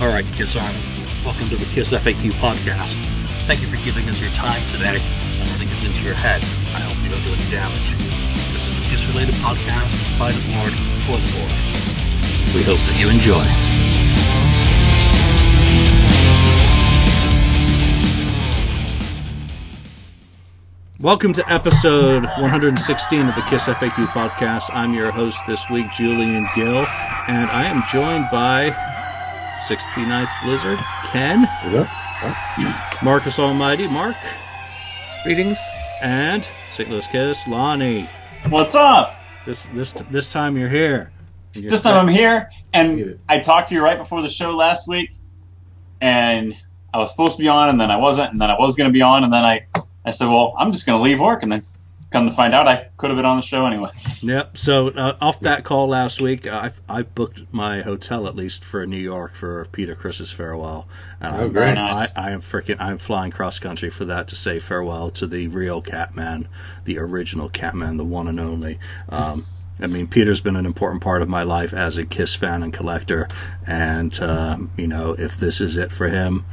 All right, Kiss Army, welcome to the Kiss FAQ podcast. Thank you for giving us your time today and letting us into your head. I hope you don't do any damage. This is a Kiss related podcast by the Lord for the Lord. We hope that you enjoy. Welcome to episode 116 of the Kiss FAQ podcast. I'm your host this week, Julian Gill, and I am joined by 69th Blizzard, Ken, Marcus Almighty, Mark, Greetings. and St. Louis Kiss, Lonnie. What's up? This this this time you're here. You're This time I'm here, Get it. and I talked to you right before the show last week, and I was supposed to be on, and then I wasn't, and then I was going to be on, and then I, I said, well, I'm just going to leave work, and then come to find out, I could have been on the show anyway. Yep. So uh, off that call last week, I I booked my hotel at least for New York for Peter Criss's farewell. And Oh, I'm- great. Very nice. I, I am freaking. I'm flying cross country for that to say farewell to the real Catman, the original Catman, the one and only. Um, I mean, Peter's been an important part of my life as a Kiss fan and collector, and um, you know, if this is it for him,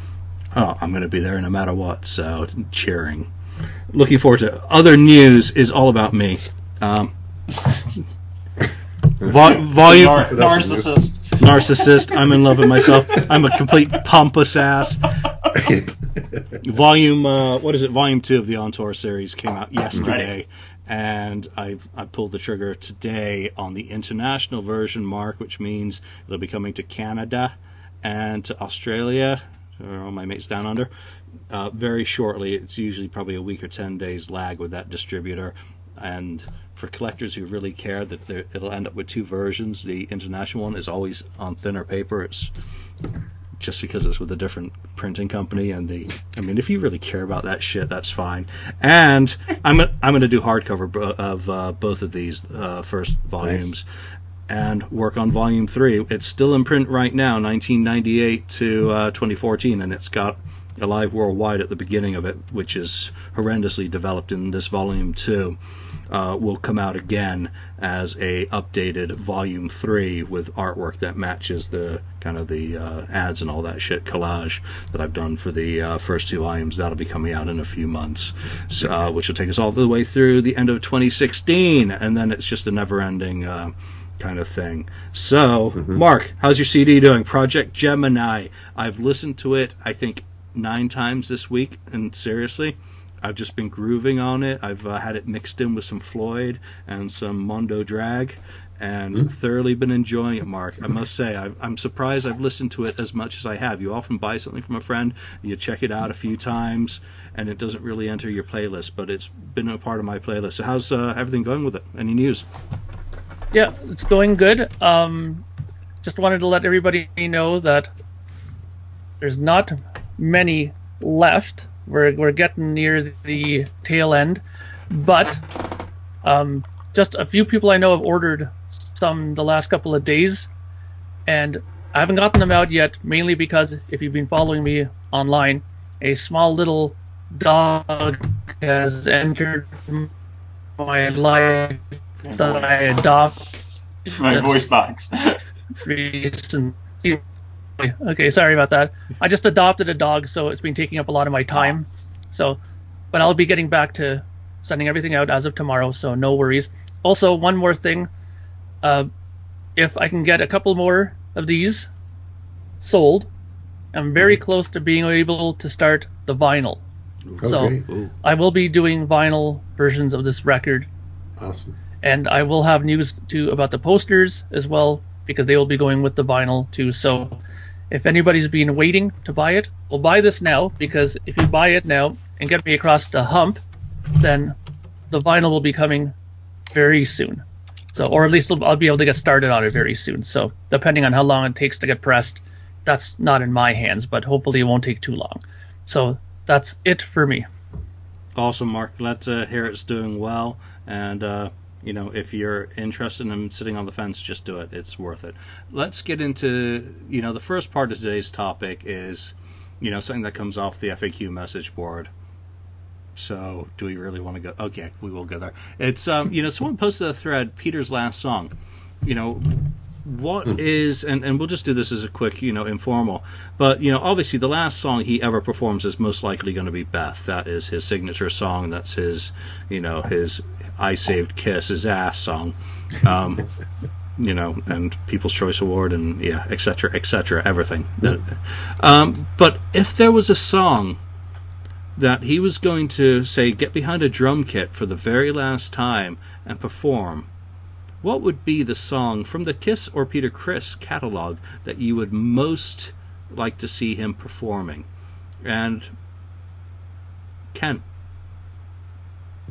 oh, I'm going to be there no matter what. So cheering. Looking forward to other news is all about me. Um, Vol- volume Nar- narcissist. narcissist. I'm in love with myself. I'm a complete pompous ass. Volume, uh, what is it? Volume two of the On Tour series came out yesterday, and I I pulled the trigger today on the international version, Mark, which means it'll be coming to Canada and to Australia, or all my mates down under, uh, very shortly. It's usually probably a week or ten days lag with that distributor, and for collectors who really care that it'll end up with two versions. The international one is always on thinner paper. It's just because it's with a different printing company and the I mean if you really care about that shit that's fine and I'm I'm going to do hardcover of uh, both of these uh, first volumes and work on volume 3 it's still in print right now 1998 to uh, 2014 and it's got Alive Worldwide at the beginning of it which is horrendously developed in this volume 2 uh, will come out again as a updated volume three with artwork that matches the kind of the uh, ads and all that shit collage that I've done for the uh, first two volumes. That'll be coming out in a few months, so, uh, which will take us all the way through the end of 2016, and then it's just a never-ending. Uh, kind of thing. So, Mark, how's your CD doing? Project Gemini. I've listened to it, I think, nine times this week, and seriously, I've just been grooving on it. I've uh, had it mixed in with some Floyd and some Mondo Drag, and thoroughly been enjoying it. Mark, I must say, I've, I'm surprised I've listened to it as much as I have. You often buy something from a friend, you check it out a few times, and it doesn't really enter your playlist, but it's been a part of my playlist. So, how's uh, everything going with it? Any news? Yeah, it's going good. Um, just wanted to let everybody know that there's not many left. We're we're getting near the tail end, but um, just a few people I know have ordered some the last couple of days, and I haven't gotten them out yet. Mainly because if you've been following me online, a small little dog has entered my life that I adopt My voice box. recently. Okay, sorry about that. I just adopted a dog, so it's been taking up a lot of my time. So, but I'll be getting back to sending everything out as of tomorrow, so no worries. Also, one more thing. Uh, if I can get a couple more of these sold, I'm very close to being able to start the vinyl. So- Okay, Ooh. I will be doing vinyl versions of this record awesome. and I will have news too about the posters as well because they will be going with the vinyl too. So if anybody's been waiting to buy it, well buy this now because if you buy it now and get me across the hump, then the vinyl will be coming very soon. So or at least I'll be able to get started on it very soon. So depending on how long it takes to get pressed, that's not in my hands, but hopefully it won't take too long. So that's it for me. Awesome, Mark. Glad to hear it's doing well. And, uh, you know, if you're interested in sitting on the fence, just do it. It's worth it. Let's get into, you know, the first part of today's topic is, you know, something that comes off the FAQ message board. So, do we really want to go? Okay, we will go there. It's, um, you know, someone posted a thread, Peter's last song. You know, what is and, and we'll just do this as a quick you know informal but you know obviously the last song he ever performs is most likely going to be beth that is his signature song that's his you know his i saved kiss his ass song um, you know and people's choice award and yeah etc etc everything um, but if there was a song that he was going to say get behind a drum kit for the very last time and perform what would be the song from the Kiss or Peter Criss catalog that you would most like to see him performing? And Ken.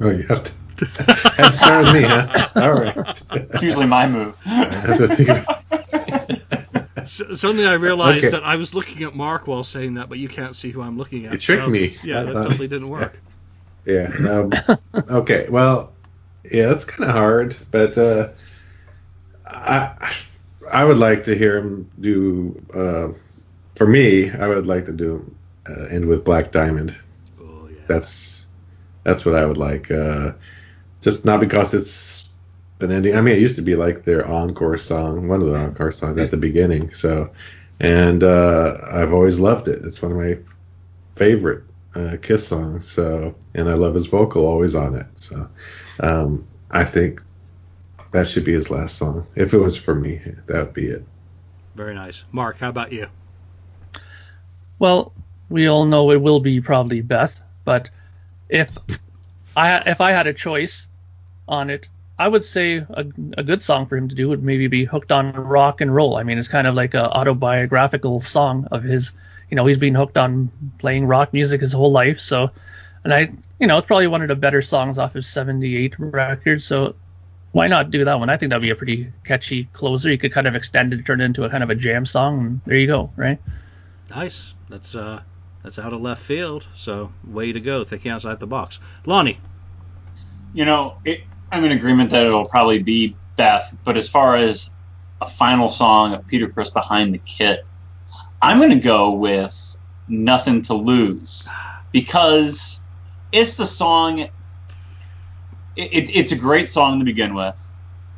Oh, you have to. have to start with me, huh? All right. It's usually my move. I have to think Suddenly I realized Okay. that I was looking at Mark while saying that, but you can't see who I'm looking at. You tricked so- me. Yeah, I that totally didn't work. Yeah. Um, okay. Well, yeah, that's kind of hard, but uh, I I would like to hear him do. Uh, for me, I would like to do uh, end with Black Diamond. Oh, yeah. That's that's what I would like. Uh, just not because it's an ending. I mean, it used to be like their encore song, one of the encore songs at the beginning. So, and uh, I've always loved it. It's one of my favorite uh, Kiss songs. So, and I love his vocal always on it. So, um, I think that should be his last song. If it was for me, that would be it. Very nice. Mark, how about you? Well, we all know it will be probably Beth, but if I if I had a choice on it, I would say a, a good song for him to do would maybe be "Hooked on Rock and Roll." I mean, it's kind of like a autobiographical song of his. You know, he's been hooked on playing rock music his whole life, so and I, you know, it's probably one of the better songs off his '78 record. So why not do that one? I think that'd be a pretty catchy closer. You could kind of extend it, and turn it into a kind of a jam song, and there you go, right? Nice. That's uh, that's out of left field. So way to go, thinking outside the box. Lonnie. You know, it, I'm in agreement that it'll probably be Beth, but as far as a final song of Peter Criss behind the kit, I'm going to go with Nothing to Lose because it's the song. It, it, it's a great song to begin with.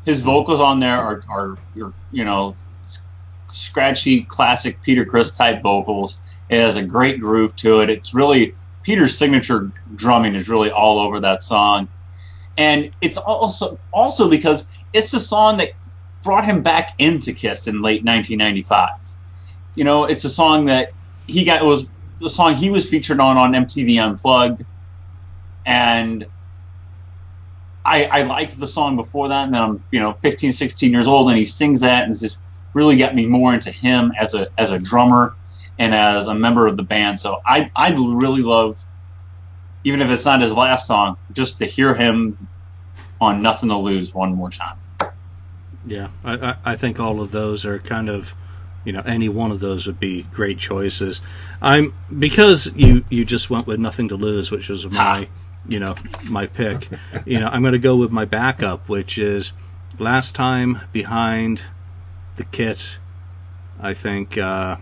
His vocals on there are, are, are you know, scratchy, classic Peter Criss type vocals. It has a great groove to it. It's really Peter's signature drumming is really all over that song, and it's also also because it's the song that brought him back into Kiss in late 1995. You know, it's a song that he got it was the song he was featured on on MTV Unplugged, and I, I liked the song before that, and then I'm you know 15, 16 years old, and he sings that, and it's just really got me more into him as a as a drummer and as a member of the band. So I I really love, even if it's not his last song, just to hear him on Nothing to Lose one more time. Yeah, I, I, I think all of those are kind of, you know, any one of those would be great choices. I'm because you you just went with nothing to lose, which was my, you know, my pick. You know, I'm going to go with my backup, which is last time behind the kit. I think uh,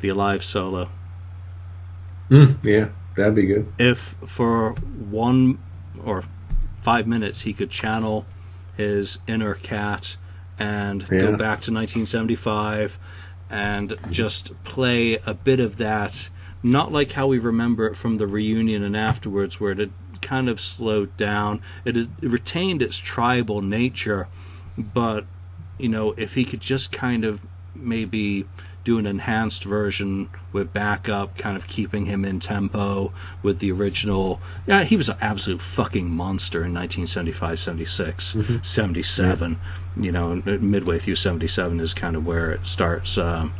the Alive solo. Mm, yeah, that'd be good. if for one or five minutes he could channel his inner cat and go back to 1975 and just play a bit of that, not like how we remember it from the reunion and afterwards, where it had kind of slowed down. It, had, it retained its tribal nature, but you know, if he could just kind of maybe do an enhanced version with backup, kind of keeping him in tempo with the original. Yeah, he was an absolute fucking monster in 1975, 76, 77. You know, midway through 77 is kind of where it starts um,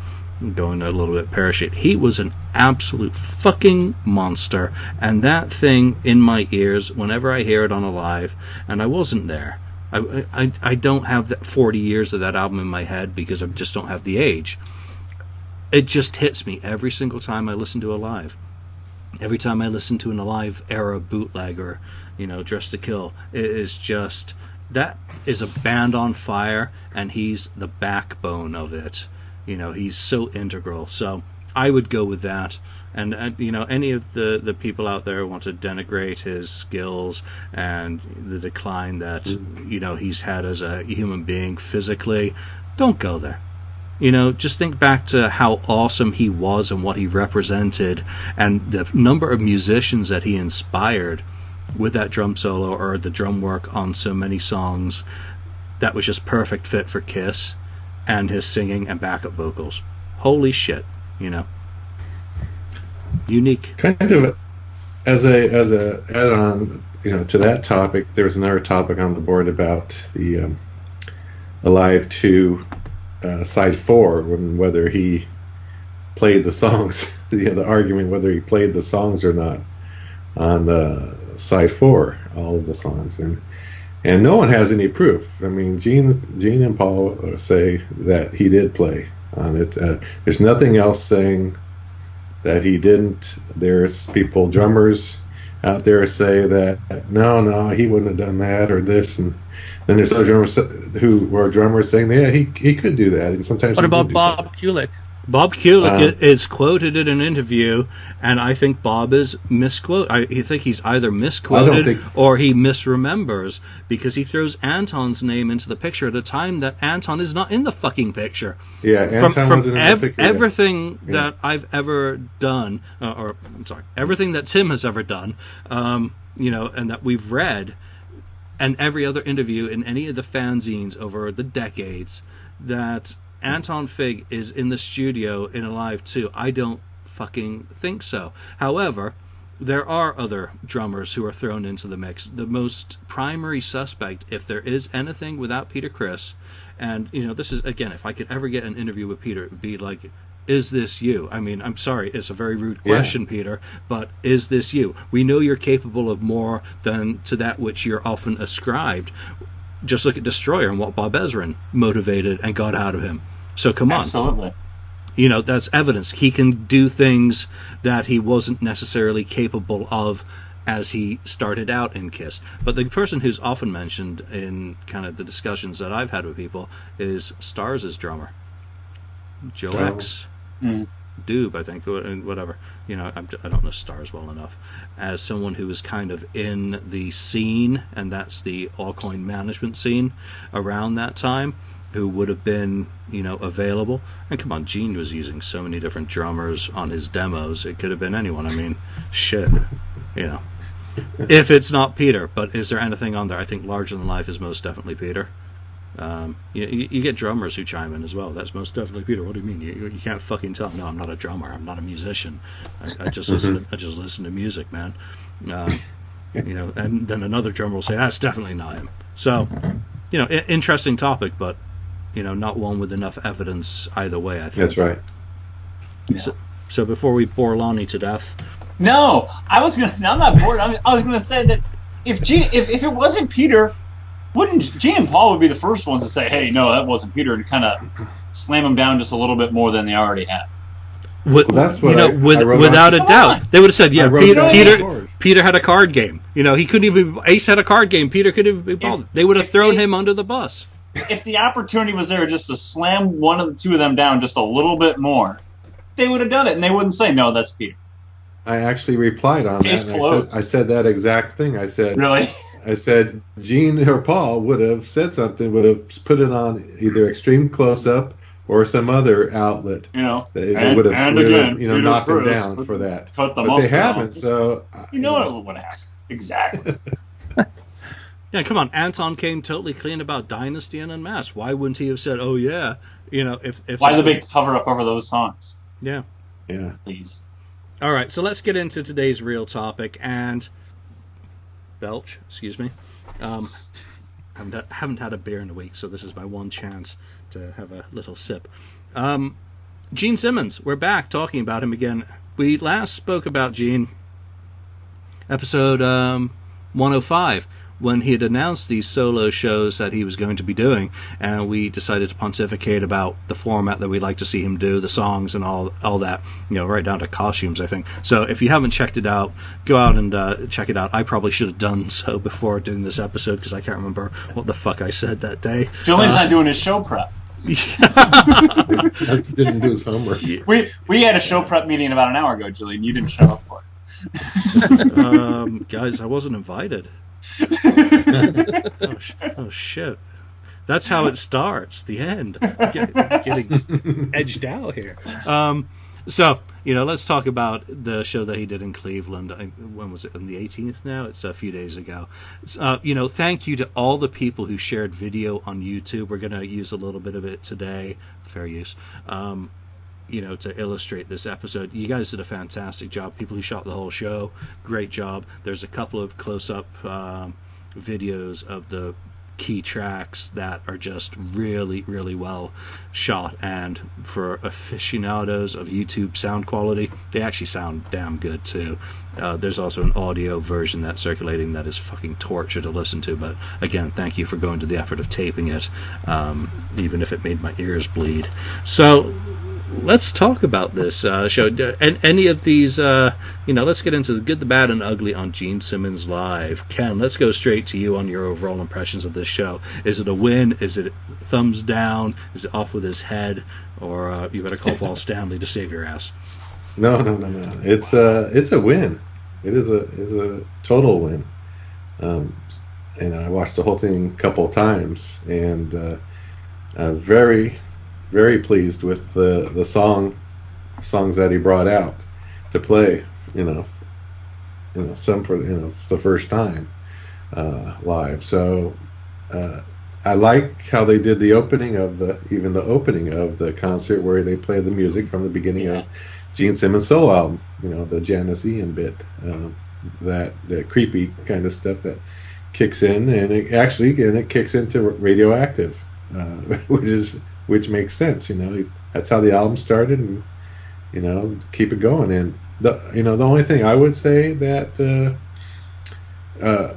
going a little bit shaped. He was an absolute fucking monster, and that thing in my ears whenever I hear it on a live, and I wasn't there. I, I, I don't have that 40 years of that album in my head because I just don't have the age. It just hits me every single time I listen to a live. Every time I listen to an Alive era bootleg or, you know, Dress to Kill, it is just that is a band on fire, and he's the backbone of it. You know, he's so integral. So I would go with that. And, and you know, any of the, the people out there who want to denigrate his skills and the decline that mm. you know he's had as a human being physically, don't go there. You know, just think back to how awesome he was and what he represented, and the number of musicians that he inspired with that drum solo or the drum work on so many songs that was just perfect fit for Kiss and his singing and backup vocals. Holy shit, you know. Unique. kind of as a as a add on you know to that topic there was another topic on the board about the um, alive 2 uh, side 4 when whether he played the songs know, the argument whether he played the songs or not on uh, side 4 all of the songs. And and no one has any proof. I mean gene gene and paul uh, say that he did play on it. Uh, there's nothing else saying that he didn't. There's people, drummers out there say that no, no, he wouldn't have done that or this, and then there's other drummers who were drummers saying, yeah, he he could do that, and sometimes. What about Bob something. Kulick? Bob Kulick Uh, is quoted in an interview, and I think Bob is misquoted. I think he's either misquoted think- or he misremembers because he throws Anton's name into the picture at a time that Anton is not in the fucking picture. Yeah, Anton from wasn't in ev- the picture. everything Yeah. that I've ever done, uh, or I'm sorry, everything that Tim has ever done, um, you know, and that we've read, and every other interview in any of the fanzines over the decades that Anton Fig is in the studio in Alive 2. I don't fucking think so. However, there are other drummers who are thrown into the mix. The most primary suspect, if there is anything without Peter Criss, and you know, this is again, if I could ever get an interview with Peter, it would be like, is this you? I mean, I'm sorry, it's a very rude Yeah. question, Peter, but is this you? We know you're capable of more than to that which you're often ascribed. Just look at Destroyer and what Bob Ezrin motivated and got out of him. So come on Absolutely. you know that's evidence he can do things that he wasn't necessarily capable of as he started out in kiss but the person who's often mentioned in kind of the discussions that i've had with people is Starz' drummer joe Oh. x Mm. Dube, I think, or- whatever. You know, I'm, I don't know Starz well enough. As someone who was kind of in the scene, and that's the Aucoin management scene around that time, who would have been, you know, available. And come on, Gene was using so many different drummers on his demos. It could have been anyone. I mean, shit, you know. If it's not Peter, but is there anything on there? I think Larger Than Life is most definitely Peter. Um, you, you, you get drummers who chime in as well. That's most definitely Peter. What do you mean? You, you can't fucking tell. No, I'm not a drummer. I'm not a musician. I, I just listen. To, I just listen to music, man. Um, you know, and then another drummer will say that's definitely not him. So, you know, I- interesting topic, but you know, not one with enough evidence either way. I think. That's right. So, so before we bore Lonnie to death, No, I was gonna. No, I'm not bored. I, I was gonna say that if Gene, if, if it wasn't Peter, wouldn't Gene and Paul would be the first ones to say, "Hey, no, that wasn't Peter," and kind of slam him down just a little bit more than they already have. With, Well, that's what you know, I- with, I wrote without on- a Come doubt, on. they would have said, "Yeah, Peter, Peter. Peter had a card game. You know, he couldn't even. Ace had a card game. Peter couldn't even be bothered. They would have thrown they- him under the bus." If the opportunity was there just to slam one of the two of them down just a little bit more, they would have done it, and they wouldn't say, "No, that's Peter." I actually replied on Case that. I said, I said that exact thing. I said, Really? I said Gene or Paul would have said something, would have put it on either Extreme Close Up or some other outlet. You know. They, they And- would have, and would again, you know, Peter knocked him Chris down cut- for that. cut the but they haven't, off. so You know what would happen exactly. Yeah, come on. Anton came totally clean about Dynasty and Unmasked. Why wouldn't he have said, "Oh yeah"? You know, if if Why that the was- big cover up over those songs, yeah. Yeah. please? All right, so let's get into today's real topic and belch. Excuse me. Um, haven't, haven't had a beer in a week, so this is my one chance to have a little sip. Um, Gene Simmons, we're back talking about him again. We last spoke about Gene episode um, 105 when he had announced these solo shows that he was going to be doing, and we decided to pontificate about the format that we'd like to see him do, the songs and all all that, you know, right down to costumes, I think. So if you haven't checked it out, go out and uh, check it out. I probably should have done so before doing this episode because I can't remember what the fuck I said that day. Julian's Uh, not doing his show prep. didn't do his homework. We we had a show prep meeting about an hour ago, Julian. You didn't show up for it. um, guys, I wasn't invited. Oh, oh shit. That's how it starts. The end. Get, getting edged out here. Um, so you know, let's talk about the show that he did in Cleveland. When was it? On the 18th now? It's a few days ago. Uh, you know, thank you to all the people who shared video on YouTube. We're going to use a little bit of it today. Fair use. Um, you know, to illustrate this episode. You guys did a fantastic job. People who shot the whole show, great job. There's a couple of close-up um, videos of the key tracks that are just really, really well shot. And for aficionados of YouTube sound quality, they actually sound damn good too. Uh, there's also an audio version that's circulating that is fucking torture to listen to. But again, thank you for going to the effort of taping it, um, even if it made my ears bleed. So let's talk about this uh, show. And any of these, uh, you know, let's get into the good, the bad, and ugly on Gene Simmons Live. Ken, let's go straight to you on your overall impressions of this show. Is it a win? Is it thumbs down? Is it off with his head? Or uh, you better call Paul Stanley to save your ass? No, no, no, no. It's a, it's a win. It is a, is a total win. Um, and I watched the whole thing a couple times, and uh, very very pleased with the the song songs that he brought out to play. You know, you know some for you know the first time uh, live. So uh, I like how they did the opening of the even the opening of the concert where they play the music from the beginning yeah. of Gene Simmons solo album. You know, the Janis Ian bit, um, that that creepy kind of stuff that kicks in, and it actually and it kicks into Radioactive, uh, which is which makes sense. You know, that's how the album started, and you know, keep it going. And the you know the only thing I would say that uh, uh,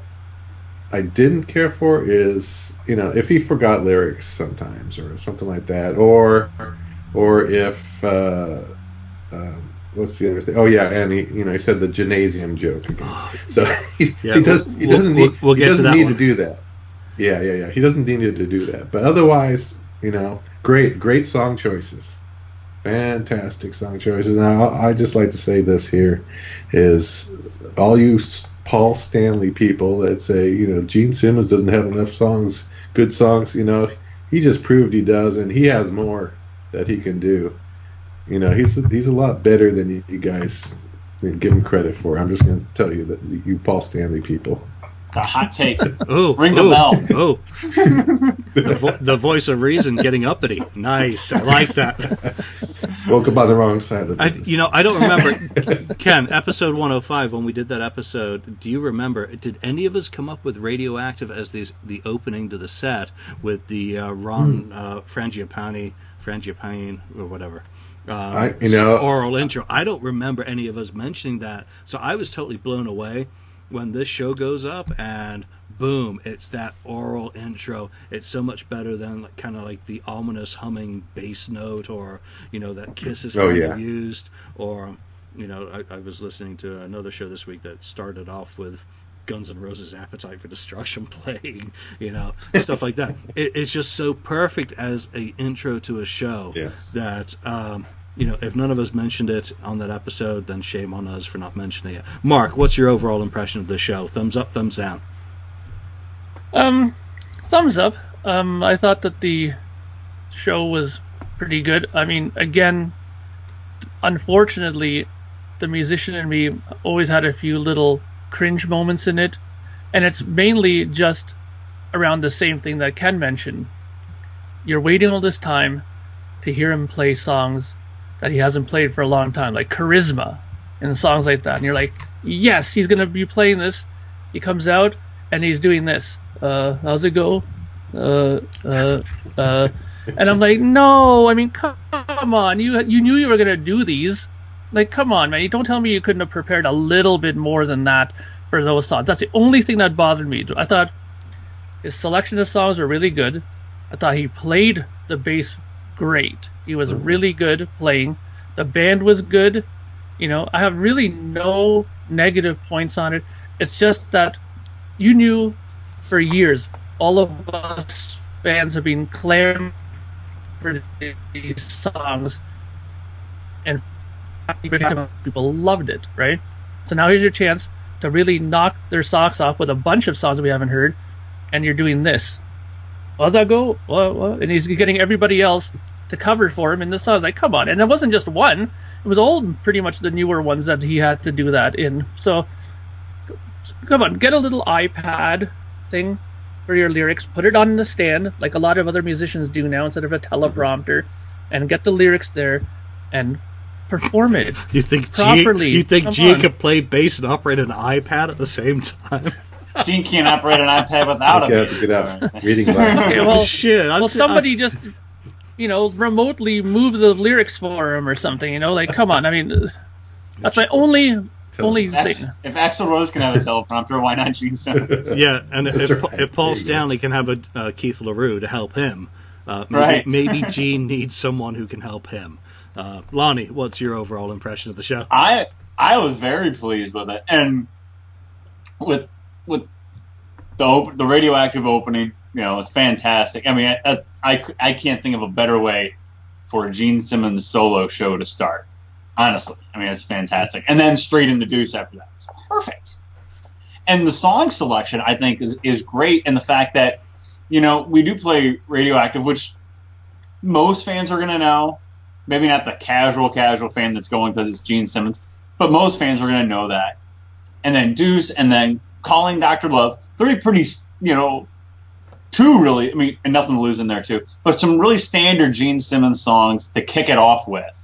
I didn't care for is you know if he forgot lyrics sometimes or something like that, or or if uh, um, what's the other thing? Oh yeah, and he you know he said the gymnasium joke again. So he, yeah, he does he doesn't we'll, need we'll he doesn't need one. to do that. Yeah, yeah, yeah. He doesn't need to do that. But otherwise, you know, great, great song choices. Fantastic song choices. Now, I just like to say this here is all you Paul Stanley people that say, you know, Gene Simmons doesn't have enough songs, good songs, you know, he just proved he does, and he has more that he can do. You know, he's he's a lot better than you, you guys give him credit for. I'm just going to tell you that you Paul Stanley people the hot take. Ooh, ring the ooh, bell. Oh, the, vo- the, voice of reason getting uppity. Nice, I like that. Woke up on the wrong side of the. I, you know, I don't remember Ken episode 105 when we did that episode. Do you remember? Did any of us come up with radioactive as the the opening to the set with the uh, Ron mm. uh, Frangipani, Frangipane or whatever? Um, I, you know, oral intro. I don't remember any of us mentioning that, so I was totally blown away when this show goes up and boom, it's that oral intro. It's so much better than like, kind of like the ominous humming bass note or you know that Kiss is oh, kind yeah. of used or you know I, I was listening to another show this week that started off with Guns N' Roses' Appetite for Destruction playing, you know, stuff like that. It, it's just so perfect as a intro to a show yes. that um, you know, if none of us mentioned it on that episode, then shame on us for not mentioning it. Mark, what's your overall impression of the show? Thumbs up, thumbs down? Um, thumbs up. Um, I thought that the show was pretty good. I mean, again, unfortunately, the musician and me always had a few little cringe moments in it, and it's mainly just around the same thing that Ken mentioned. You're waiting all this time to hear him play songs that he hasn't played for a long time, like Charisma and songs like that. And you're like, yes, he's gonna be playing this. He comes out and he's doing this. Uh, how's it go? Uh, uh, uh, and I'm like, no, I mean, come on, you you knew you were gonna do these. Like, come on, man, you don't tell me you couldn't have prepared a little bit more than that for those songs. That's the only thing that bothered me. I thought his selection of songs were really good. I thought he played the bass great. He was really good playing. The band was good. You know, I have really no negative points on it. It's just that you knew for years, all of us fans have been clamoring for these songs, and people loved it, right? So now here's your chance to really knock their socks off with a bunch of songs we haven't heard, and you're doing this. How's that go? What, what? And he's getting everybody else to cover for him in the songs. Like, come on! And it wasn't just one; it was all pretty much the newer ones that he had to do that in. So, come on, get a little iPad thing for your lyrics, put it on the stand like a lot of other musicians do now instead of a teleprompter, and get the lyrics there and perform it. You think properly? G, you think Come G on. could play bass and operate an iPad at the same time? Gene can't operate an iPad without You a have to get out reading glasses. Okay, well, Shit, I'm well, s- somebody just, you know, remotely move the lyrics for him or something. You know, like, come on. I mean, that's my only only Ex- thing. if Axl Rose can have a teleprompter, why not Gene Simmons? Yeah, and if, That's if, right. if Paul There you go. Stanley can have a uh, Keith LaRue to help him, uh, maybe, Right. maybe Gene needs someone who can help him. Uh, Lonnie, what's your overall impression of the show? I I was very pleased with it, and with with the op- the radioactive opening, you know, it's fantastic. I mean, I, I I can't think of a better way for a Gene Simmons solo show to start. Honestly, I mean, it's fantastic, and then straight into Deuce after that. It's perfect. And the song selection, I think, is is great, and the fact that you know we do play radioactive, which most fans are gonna know. Maybe not the casual casual fan that's going because it's Gene Simmons, but most fans are gonna know that. And then Deuce, and then calling Dr. Love, three pretty, you know, two really, I mean, and nothing to lose in there too, but some really standard Gene Simmons songs to kick it off with.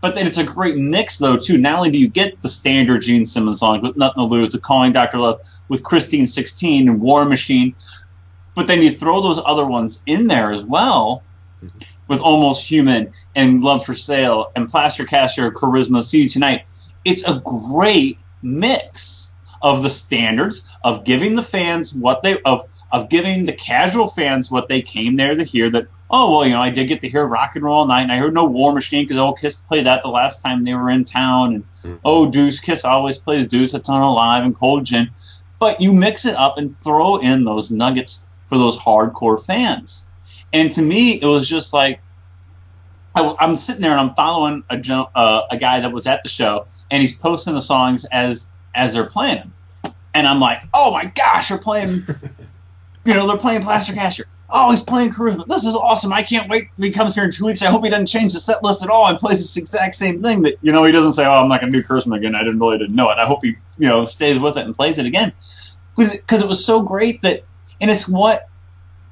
But then it's a great mix though too. Not only do you get the standard Gene Simmons songs with nothing to lose, with calling Dr. Love, with Christine 16 and War Machine, but then you throw those other ones in there as well, with Almost Human and Love for Sale and Plaster Caster, Charisma, See You Tonight. It's a great mix of the standards of giving the fans what they of of giving the casual fans what they came there to hear. That oh well, you know, I did get to hear rock and roll all night, and I heard no War Machine because old Kiss played that the last time they were in town, and oh Deuce Kiss always plays Deuce. It's on Alive and Cold Gin, but you mix it up and throw in those nuggets for those hardcore fans. And to me, it was just like I, I'm sitting there and I'm following a uh, a guy that was at the show, and he's posting the songs as as they're playing them, and I'm like, oh my gosh, they're playing, you know, they're playing Plaster Caster. Oh, he's playing Charisma. This is awesome. I can't wait. He comes here in two weeks. I hope he doesn't change the set list at all and plays this exact same thing. That you know, he doesn't say, "Oh, I'm not going to do Charisma again." I didn't really didn't know it. I hope he, you know, stays with it and plays it again because it was so great that, and it's what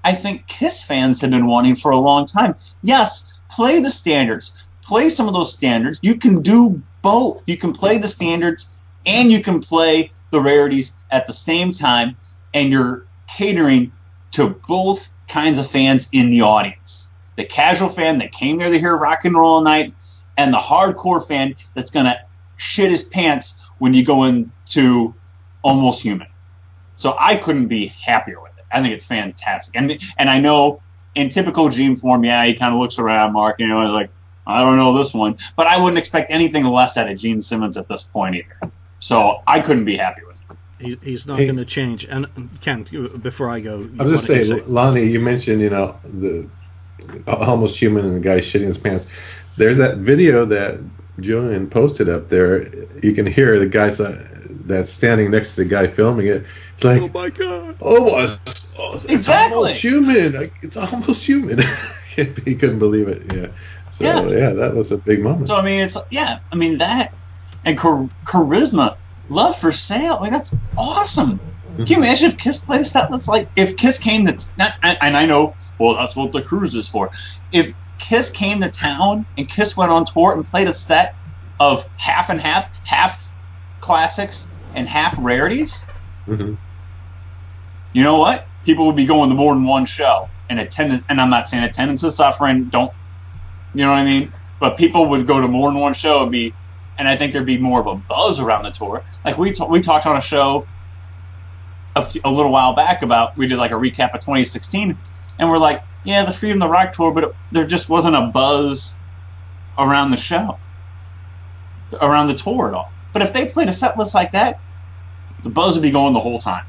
I think Kiss fans have been wanting for a long time. Yes, play the standards. Play some of those standards. You can do both. You can play the standards and you can play the rarities at the same time, and you're catering to both kinds of fans in the audience. The casual fan that came there to hear rock and roll night, and the hardcore fan that's gonna shit his pants when you go into almost human. So I couldn't be happier with it. I think it's fantastic. And and I know in typical Gene form, yeah, he kind of looks around, Mark, you know, he's like, I don't know this one, but I wouldn't expect anything less out of Gene Simmons at this point either. So I couldn't be it. He, he's not Hey. going to change. And Ken, before I go, I was just what did saying, Lonnie, you mentioned, you know, the almost human and the guy shitting his pants. There's that video that Julian posted up there. You can hear the guy that's standing next to the guy filming it. It's like, Oh my god! almost, oh, it's Exactly. almost human. It's almost human. he couldn't believe it. Yeah. So Yeah. yeah. that was a big moment. So I mean, it's yeah, I mean that and char- charisma, love for sale. Mean, that's awesome. Can you imagine if Kiss played stuff that's like if Kiss came to not and I know well that's what the cruise is for. If Kiss came to town and Kiss went on tour and played a set of half and half, half classics and half rarities, hmm you know what? People would be going to more than one show, and attendance. And I'm not saying attendance is suffering. Don't, you know what I mean? But people would go to more than one show and be, and I think there'd be more of a buzz around the tour. Like we ta- we talked on a show a, little while back about we did like a recap of 2016, and we're like, yeah, the Freedom to Rock tour, but it, there just wasn't a buzz around the show, around the tour at all. But if they played a set list like that, the buzz would be going the whole time.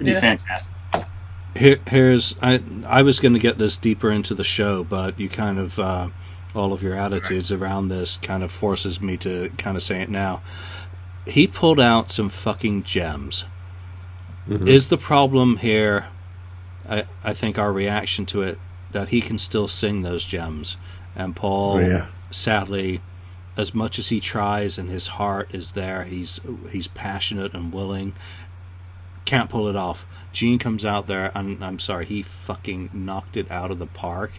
It'd be fantastic. Here, here's I I was going to get this deeper into the show, but you kind of uh, all of your attitudes around this kind of forces me to kind of say it now. He pulled out some fucking gems. Mhm. Is the problem here? I I think our reaction to it that he can still sing those gems, and Paul Oh, yeah. sadly, as much as he tries and his heart is there, he's he's passionate and willing, can't pull it off. Gene comes out there, and I'm sorry, he fucking knocked it out of the park.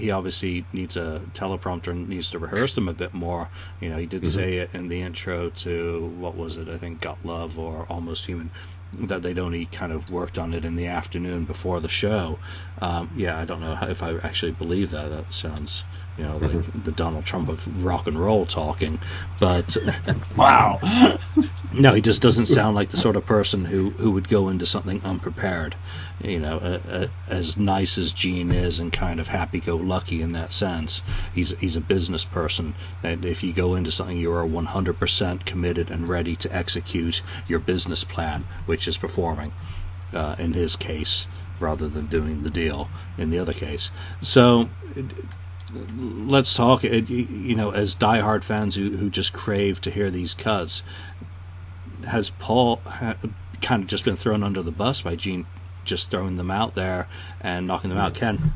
He obviously needs a teleprompter and needs to rehearse them a bit more. You know, he did Mhm. say it in the intro to what was it? I think Got Love or Almost Human. That they'd only kind of worked on it in the afternoon before the show. Um, yeah, I don't know if I actually believe that. That sounds, you know, like the Donald Trump of rock and roll talking. But Wow. no, he just doesn't sound like the sort of person who, who would go into something unprepared. You know, uh, uh, as nice as Gene is and kind of happy-go-lucky in that sense, he's he's a business person. And if you go into something, you are 100% committed and ready to execute your business plan, which is performing. Uh, in his case, rather than doing the deal in the other case. So. Let's talk. You know, as diehard fans who, who just crave to hear these cuts, has Paul kind of just been thrown under the bus by Gene just throwing them out there and knocking them out? Ken,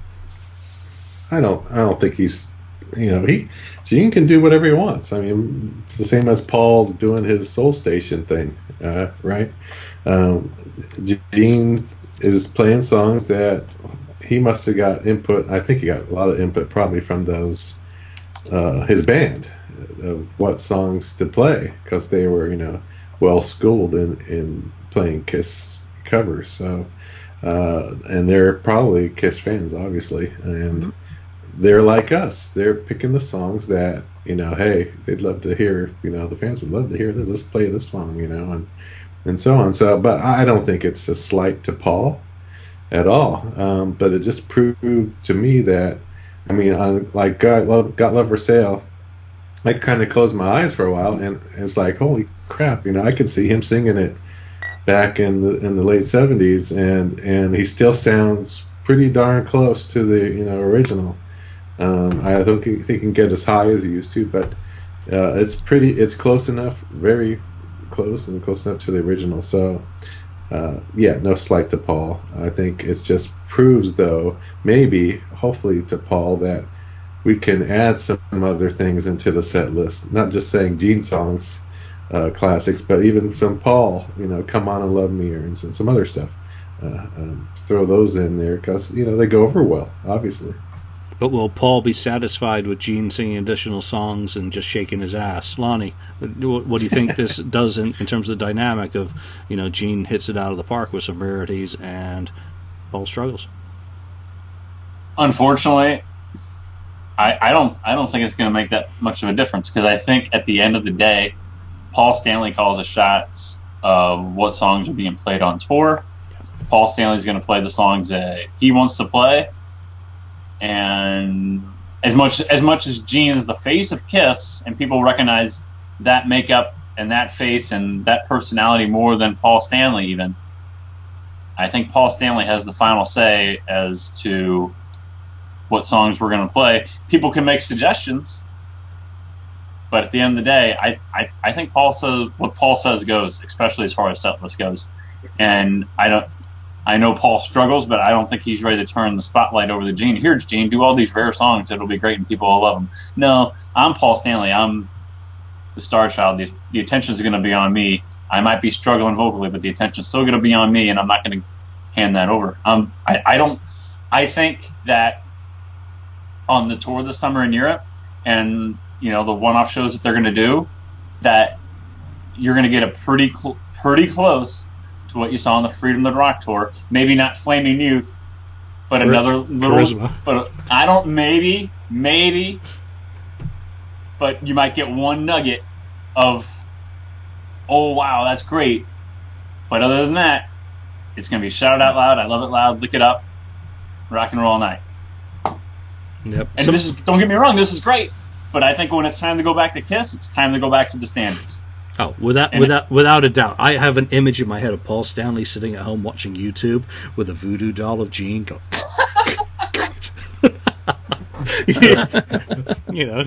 I don't. I don't think he's. You know, he Gene can do whatever he wants. I mean, it's the same as Paul doing his Soul Station thing, uh, right? Um, Gene is playing songs that he must have got input. I think he got a lot of input probably from those uh, his band of what songs to play because they were you know well schooled in in playing Kiss covers. So uh, and they're probably Kiss fans, obviously, and they're like us. They're picking the songs that you know. Hey, they'd love to hear. You know, the fans would love to hear this. Let's play this song. You know, and and so on. So, but I don't think it's a slight to Paul at all. Um, but it just proved to me that, I mean, I, like God love, got love for sale. I kind of closed my eyes for a while, and it's like, holy crap! You know, I can see him singing it back in the in the late '70s, and and he still sounds pretty darn close to the you know original. Um, I don't think he can get as high as he used to, but uh, it's pretty. It's close enough, very close, and close enough to the original. So, uh, yeah, no slight to Paul. I think it just proves, though, maybe, hopefully, to Paul that we can add some other things into the set list. Not just saying Gene songs, uh, classics, but even some Paul. You know, "Come On and Love Me" or and some other stuff. Uh, um, throw those in there because you know they go over well, obviously. But will Paul be satisfied with Gene singing additional songs and just shaking his ass? Lonnie, what, what do you think this does in, in terms of the dynamic of, you know, Gene hits it out of the park with some rarities and Paul struggles? Unfortunately, I, I don't I don't think it's going to make that much of a difference because I think at the end of the day, Paul Stanley calls the shots of what songs are being played on tour. Paul Stanley's going to play the songs that he wants to play, and as much as much as Gene is the face of Kiss, and people recognize that makeup and that face and that personality more than Paul Stanley even. I think Paul Stanley has the final say as to what songs we're going to play. People can make suggestions, but at the end of the day, I, I, I think Paul says what Paul says goes, especially as far as set list goes. And I don't, I know Paul struggles, but I don't think he's ready to turn the spotlight over to Gene. Here, Gene, do all these rare songs. It'll be great and people will love them. No, I'm Paul Stanley. I'm the star child. The, the attention is going to be on me. I might be struggling vocally, but the attention's still going to be on me, and I'm not going to hand that over. Um, I, I don't. I think that on the tour this summer in Europe, and you know the one-off shows that they're going to do, that you're going to get a pretty cl- pretty close to what you saw on the Freedom of the Rock tour. Maybe not Flaming Youth, but Char- another little. charisma. But I don't. Maybe, maybe, but you might get one nugget of, oh wow, that's great. But other than that, it's going to be shout out loud. I love it loud. Lick it up. Rock and roll all night. Yep. And this is don't get me wrong, this is great. But I think when it's time to go back to Kiss, it's time to go back to the standards. Oh, without And- without without a doubt, I have an image in my head of Paul Stanley sitting at home watching YouTube with a voodoo doll of Gene. Go- you know,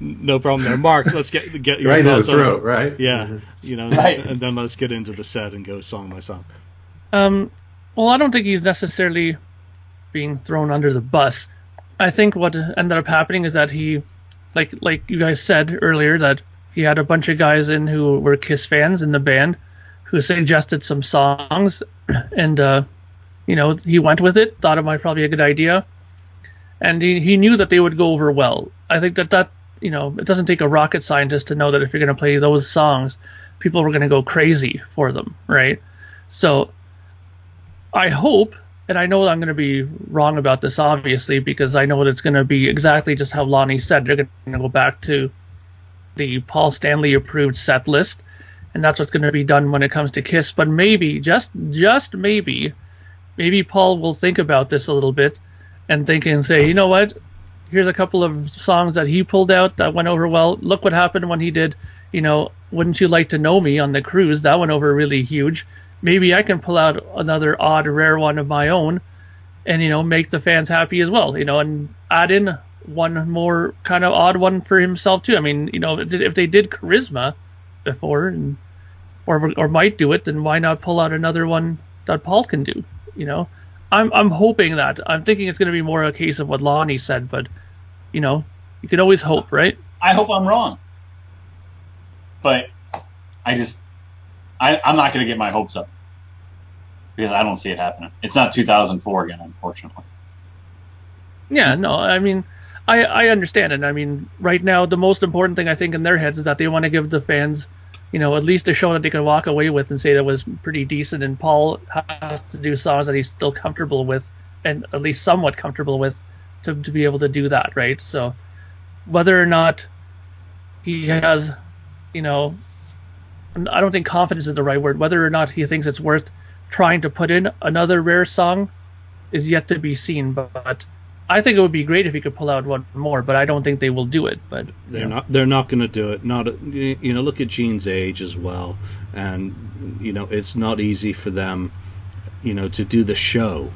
no problem there. Mark, let's get get your Right in the thoughts on- throat, right? Yeah, you know, Right. and then let's get into the set and go song by song. Um, well, I don't think he's necessarily being thrown under the bus. I think what ended up happening is that he, like like you guys said earlier, that he had a bunch of guys in who were Kiss fans in the band, who suggested some songs, and uh, you know he went with it, thought it might probably be a good idea, and he, he knew that they would go over well. I think that that you know it doesn't take a rocket scientist to know that if you're going to play those songs, people are going to go crazy for them, right? So I hope, and I know I'm going to be wrong about this, obviously, because I know that it's going to be exactly just how Lonnie said. They're going to go back to the Paul Stanley approved set list, and that's what's going to be done when it comes to Kiss. But maybe, just just maybe, maybe Paul will think about this a little bit and think and say, you know what? Here's a couple of songs that he pulled out that went over well. Look what happened when he did, you know, Wouldn't You Like to Know Me on the cruise? That went over really huge. Maybe I can pull out another odd, rare one of my own and, you know, make the fans happy as well, you know, and add in one more kind of odd one for himself too. I mean, you know, if they did Charisma before and or or might do it, then why not pull out another one that Paul can do? You know, I'm I'm hoping that. I'm thinking it's going to be more a case of what Lonnie said, but you know, you can always hope, right? I hope I'm wrong. But I just, I, I'm not going to get my hopes up because I don't see it happening. It's not 2004 again, unfortunately. Yeah, no, I mean, I I understand it. I mean, right now the most important thing I think in their heads is that they want to give the fans, you know, at least a show that they can walk away with and say that was pretty decent. And Paul has to do songs that he's still comfortable with, and at least somewhat comfortable with, to to be able to do that, right? So, whether or not he has, you know, I don't think confidence is the right word. Whether or not he thinks it's worth trying to put in another rare song is yet to be seen. But I think it would be great if he could pull out one more. But I don't think they will do it. But They're know. not. They're not going to do it. Not. You know. Look at Gene's age as well, and you know it's not easy for them, you know, to do the show,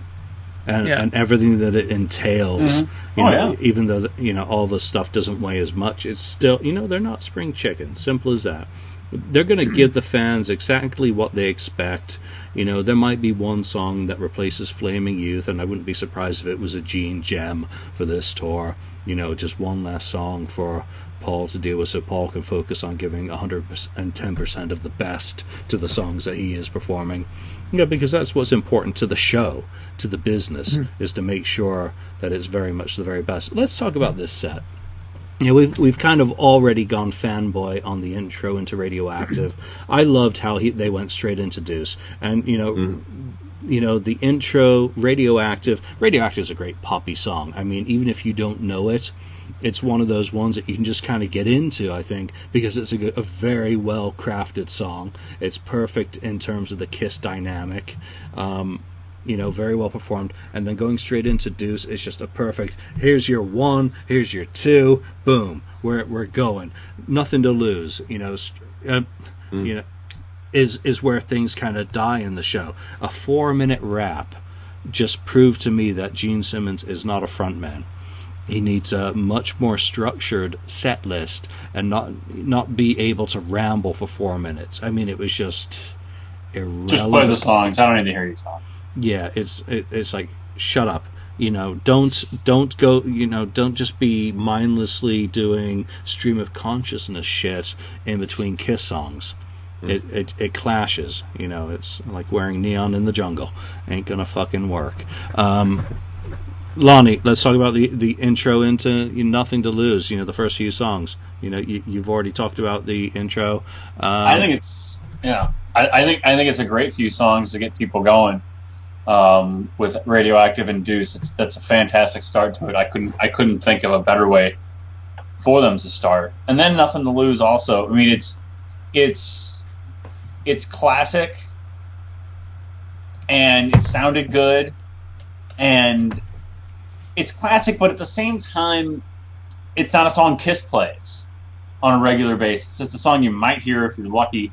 and Yeah. and everything that it entails. Mhm. You Oh, know, yeah. even though you know all the stuff doesn't weigh as much, it's still you know they're not spring chickens. Simple as that. They're going to give the fans exactly what they expect. You know, there might be one song that replaces Flaming Youth, and I wouldn't be surprised if it was a Gene gem for this tour. You know, just one last song for Paul to deal with so Paul can focus on giving 110% of the best to the songs that he is performing. Yeah, because that's what's important to the show, to the business, mm-hmm. is to make sure that it's very much the very best. Let's talk about this set. Yeah, we've we've kind of already gone fanboy on the intro into Radioactive. I loved how he, they went straight into Deuce, and you know, you know the intro Radioactive. Radioactive is a great poppy song. I mean, even if you don't know it, it's one of those ones that you can just kind of get into. I think because it's a, a very well crafted song. It's perfect in terms of the Kiss dynamic. Um, you know, very well performed. And then going straight into Deuce is just a perfect. Here's your one. Here's your two. Boom. We're we're going. Nothing to lose. You know, uh, you know, is is where things kind of die in the show. A four minute rap just proved to me that Gene Simmons is not a frontman. He needs a much more structured set list and not not be able to ramble for four minutes. I mean, it was just irrelevant. Just play the songs. I don't need to hear you talk. Yeah it's it, it's like shut up you know don't don't go you know don't just be mindlessly doing stream of consciousness shit in between kiss songs it, it it clashes you know it's like wearing neon in the jungle ain't gonna fucking work um Lonnie, let's talk about the, the intro into Nothing to Lose. You know, the first few songs. You know, you, you've already talked about the intro. Um, I think it's yeah. I, I think I think it's a great few songs to get people going. Um, with Radioactive and Deuce, it's that's a fantastic start to it. I couldn't I couldn't think of a better way for them to start. And then Nothing to Lose also. I mean, it's it's it's classic, and it sounded good, and it's classic, but at the same time, it's not a song Kiss plays. on a regular basis. It's a song you might hear if you're lucky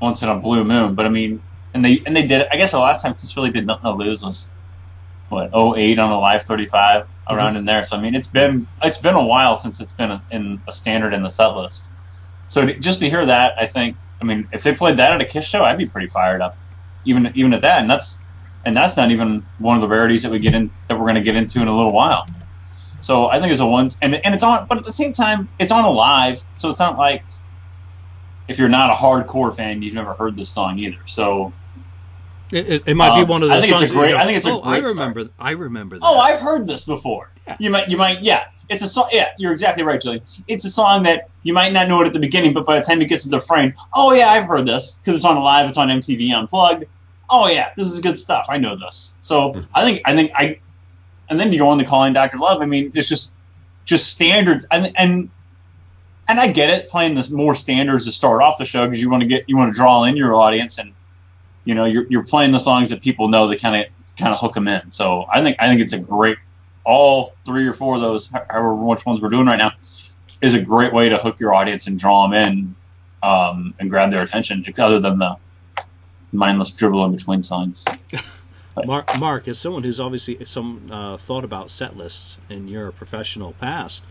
once in a blue moon. But I mean, and they and they did it. I guess the last time Kiss really did nothing to lose was what 08 on Alive 35 around mm-hmm. in there. So I mean, it's been it's been a while since it's been a, in a standard in the set list. So to, just to hear that, I think I mean, if they played that at a Kiss show, I'd be pretty fired up, even even at that. And that's and that's not even one of the rarities that we get in that we're going to get into in a little while. So I think it's a one, and and it's on, but at the same time, it's on a live, so it's not like if you're not a hardcore fan, you've never heard this song either. So it, it, it might um, be one of those. I think songs it's a great. I think it's a oh, great. I remember. Song. I remember. That. Oh, I've heard this before. Yeah. You might. You might. Yeah. It's a song. Yeah, you're exactly right, Julie. It's a song that you might not know it at the beginning, but by the time it gets to the frame, oh yeah, I've heard this because it's on live. It's on MTV Unplugged. Oh yeah, this is good stuff. I know this. So mm-hmm. I think. I think I. And then you go on the calling Dr. Love. I mean, it's just just standards and and and I get it playing this more standards to start off the show because you want to get you want to draw in your audience and you know you're you're playing the songs that people know that kind of kind of hook them in. So I think I think it's a great all three or four of those however which ones we're doing right now is a great way to hook your audience and draw them in um, and grab their attention other than the mindless dribble in between songs. Mark, Mark, as someone who's obviously some uh, thought about set lists in your professional past,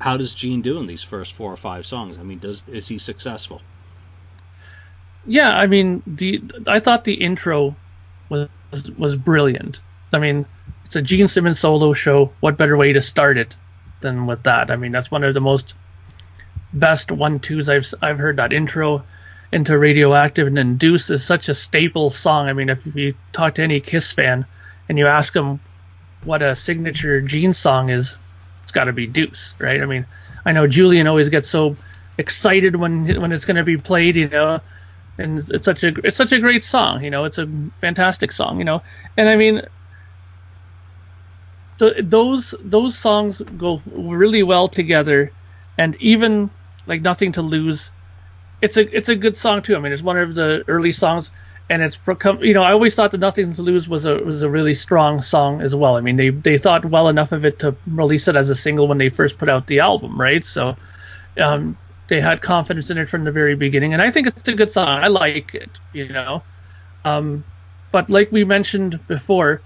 how does Gene do in these first four or five songs? I mean, does is he successful? Yeah, I mean, the I thought the intro was was brilliant. I mean, it's a Gene Simmons solo show. What better way to start it than with that? I mean, that's one of the most best one twos I've I've heard. That intro into Radioactive and then Deuce is such a staple song. I mean, if you talk to any Kiss fan and you ask them what a signature Gene song is, it's got to be Deuce, right? I mean, I know Julian always gets so excited when when it's going to be played, you know, and it's such a it's such a great song, you know, it's a fantastic song, you know, and I mean. So those those songs go really well together, and even like nothing to lose it's a it's a good song too. I mean, it's one of the early songs, and it's from you know I always thought that Nothing to Lose was a was a really strong song as well. I mean, they they thought well enough of it to release it as a single when they first put out the album, right? So, um, they had confidence in it from the very beginning, and I think it's a good song. I like it, you know. Um, but like we mentioned before,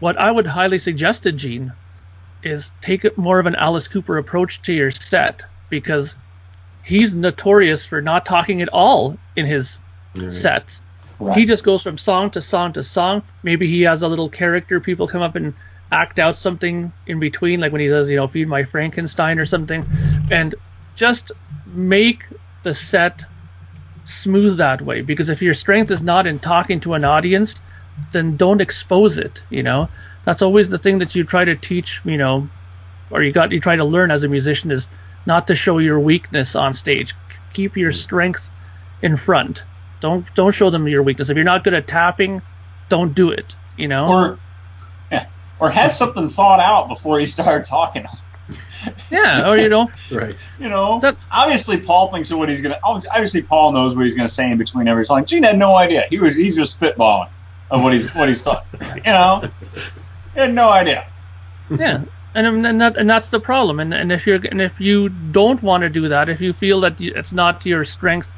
what I would highly suggest to Gene is take it more of an Alice Cooper approach to your set because he's notorious for not talking at all in his right. sets. Right. He just goes from song to song to song. Maybe he has a little character. People come up and act out something in between, like when he does, you know, Feed My Frankenstein or something, and just make the set smooth that way. Because if your strength is not in talking to an audience, then don't expose it. You know, that's always the thing that you try to teach. You know, or you got you try to learn as a musician is not to show your weakness on stage. Keep your strength in front. Don't don't show them your weakness. If you're not good at tapping, don't do it. You know. Or yeah, or have something thought out before you start talking. yeah, or you know, right? You know, that, obviously Paul thinks of what he's gonna. Obviously, Paul knows what he's gonna say in between every song. Gene had no idea. He was he's just spitballing of what he's what he's thought. You know, he had no idea. Yeah, and and that and that's the problem. And and if you're and if you don't want to do that, if you feel that it's not your strength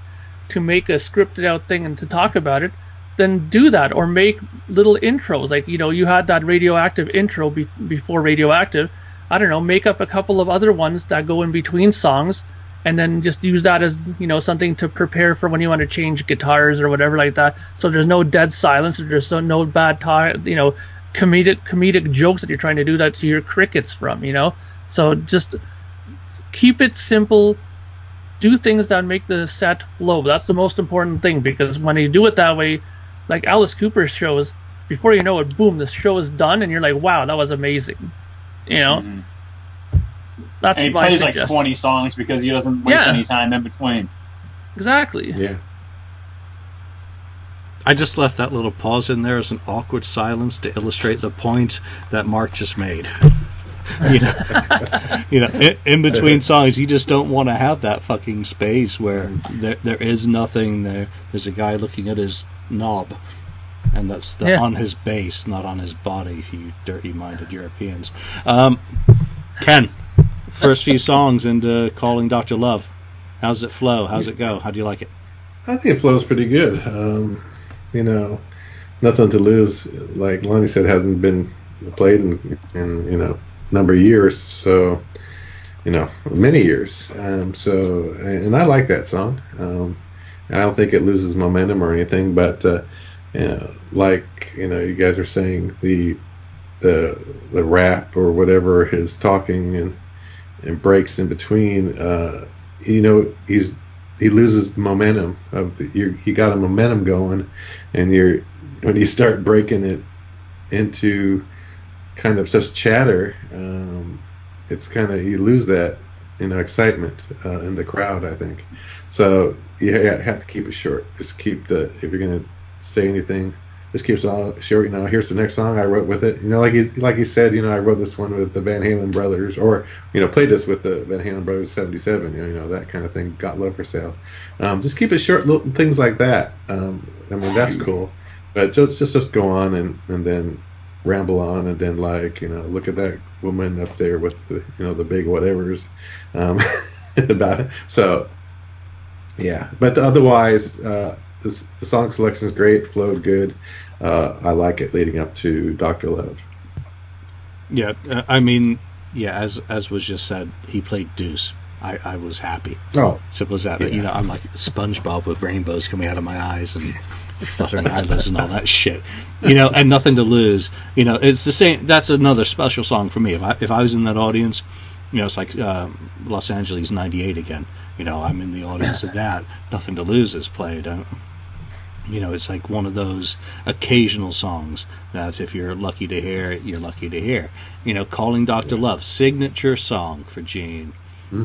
to make a scripted out thing and to talk about it, then do that or make little intros. Like you know, you had that radioactive intro be, before radioactive. I don't know, make up a couple of other ones that go in between songs, and then just use that as you know something to prepare for when you want to change guitars or whatever like that. So there's no dead silence, or there's no bad time, you know, comedic comedic jokes that you're trying to do that to your crickets from, you know. So just keep it simple. Do things that make the set flow. That's the most important thing because when you do it that way, like Alice Cooper shows, before you know it, boom, the show is done, and you're like, wow, that was amazing. You know. Mm-hmm. That's and he plays suggestion. like 20 songs because he doesn't waste yeah. any time in between. Exactly. Yeah. I just left that little pause in there as an awkward silence to illustrate the point that Mark just made. you know, you know, in, in, between songs, you just don't want to have that fucking space where there there is nothing there. There's a guy looking at his knob, and that's the, yeah. on his base, not on his body. You dirty-minded Europeans. Um, Ken, first few songs into calling Doctor Love. How's it flow? How's it go? How do you like it? I think it flows pretty good. Um, you know, nothing to lose. Like Lonnie said, hasn't been played in, in you know number of years. So you know, many years. Um, so and I like that song. Um, I don't think it loses momentum or anything, but uh, know, like you know, you guys are saying the the the rap or whatever his talking and and breaks in between. Uh, you know, he's he loses momentum of you. You got a momentum going, and you're when you start breaking it into kind of just chatter. Um, it's kind of you lose that you know excitement uh, in the crowd. I think so. You have to keep it short. Just keep the if you're gonna say anything, just keeps on short. You know, here's the next song I wrote with it. You know, like he like he said, you know, I wrote this one with the Van Halen brothers, or you know, played this with the Van Halen brothers '77. You know, you know that kind of thing. Got love for sale. Um, just keep it short, little things like that. Um, I mean, that's cool. But just just just go on and and then ramble on and then like you know look at that woman up there with the you know the big whatevers um, about it. So yeah, but otherwise uh, this, the song selection is great, flowed good. Uh, I like it leading up to Doctor Love. Yeah, uh, I mean, yeah, as as was just said, he played Deuce. I, I was happy. Oh, simple as that. Yeah. You know, I'm like SpongeBob with rainbows coming out of my eyes and fluttering eyelids and all that shit. You know, and nothing to lose. You know, it's the same. That's another special song for me. If I if I was in that audience, you know, it's like um, Los Angeles '98 again. You know, I'm in the audience of that. Nothing to lose is played. Uh, you know, it's like one of those occasional songs that if you're lucky to hear, you're lucky to hear. You know, Calling Dr. Love, signature song for Gene.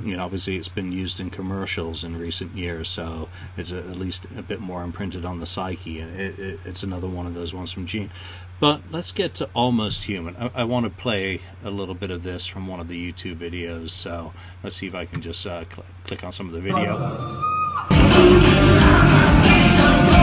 You know, obviously it's been used in commercials in recent years, so it's a, at least a bit more imprinted on the psyche. And it, it, it's another one of those ones from Gene. But let's get to Almost Human. I, I want to play a little bit of this from one of the YouTube videos, so let's see if I can just uh, cl- click on some of the video. But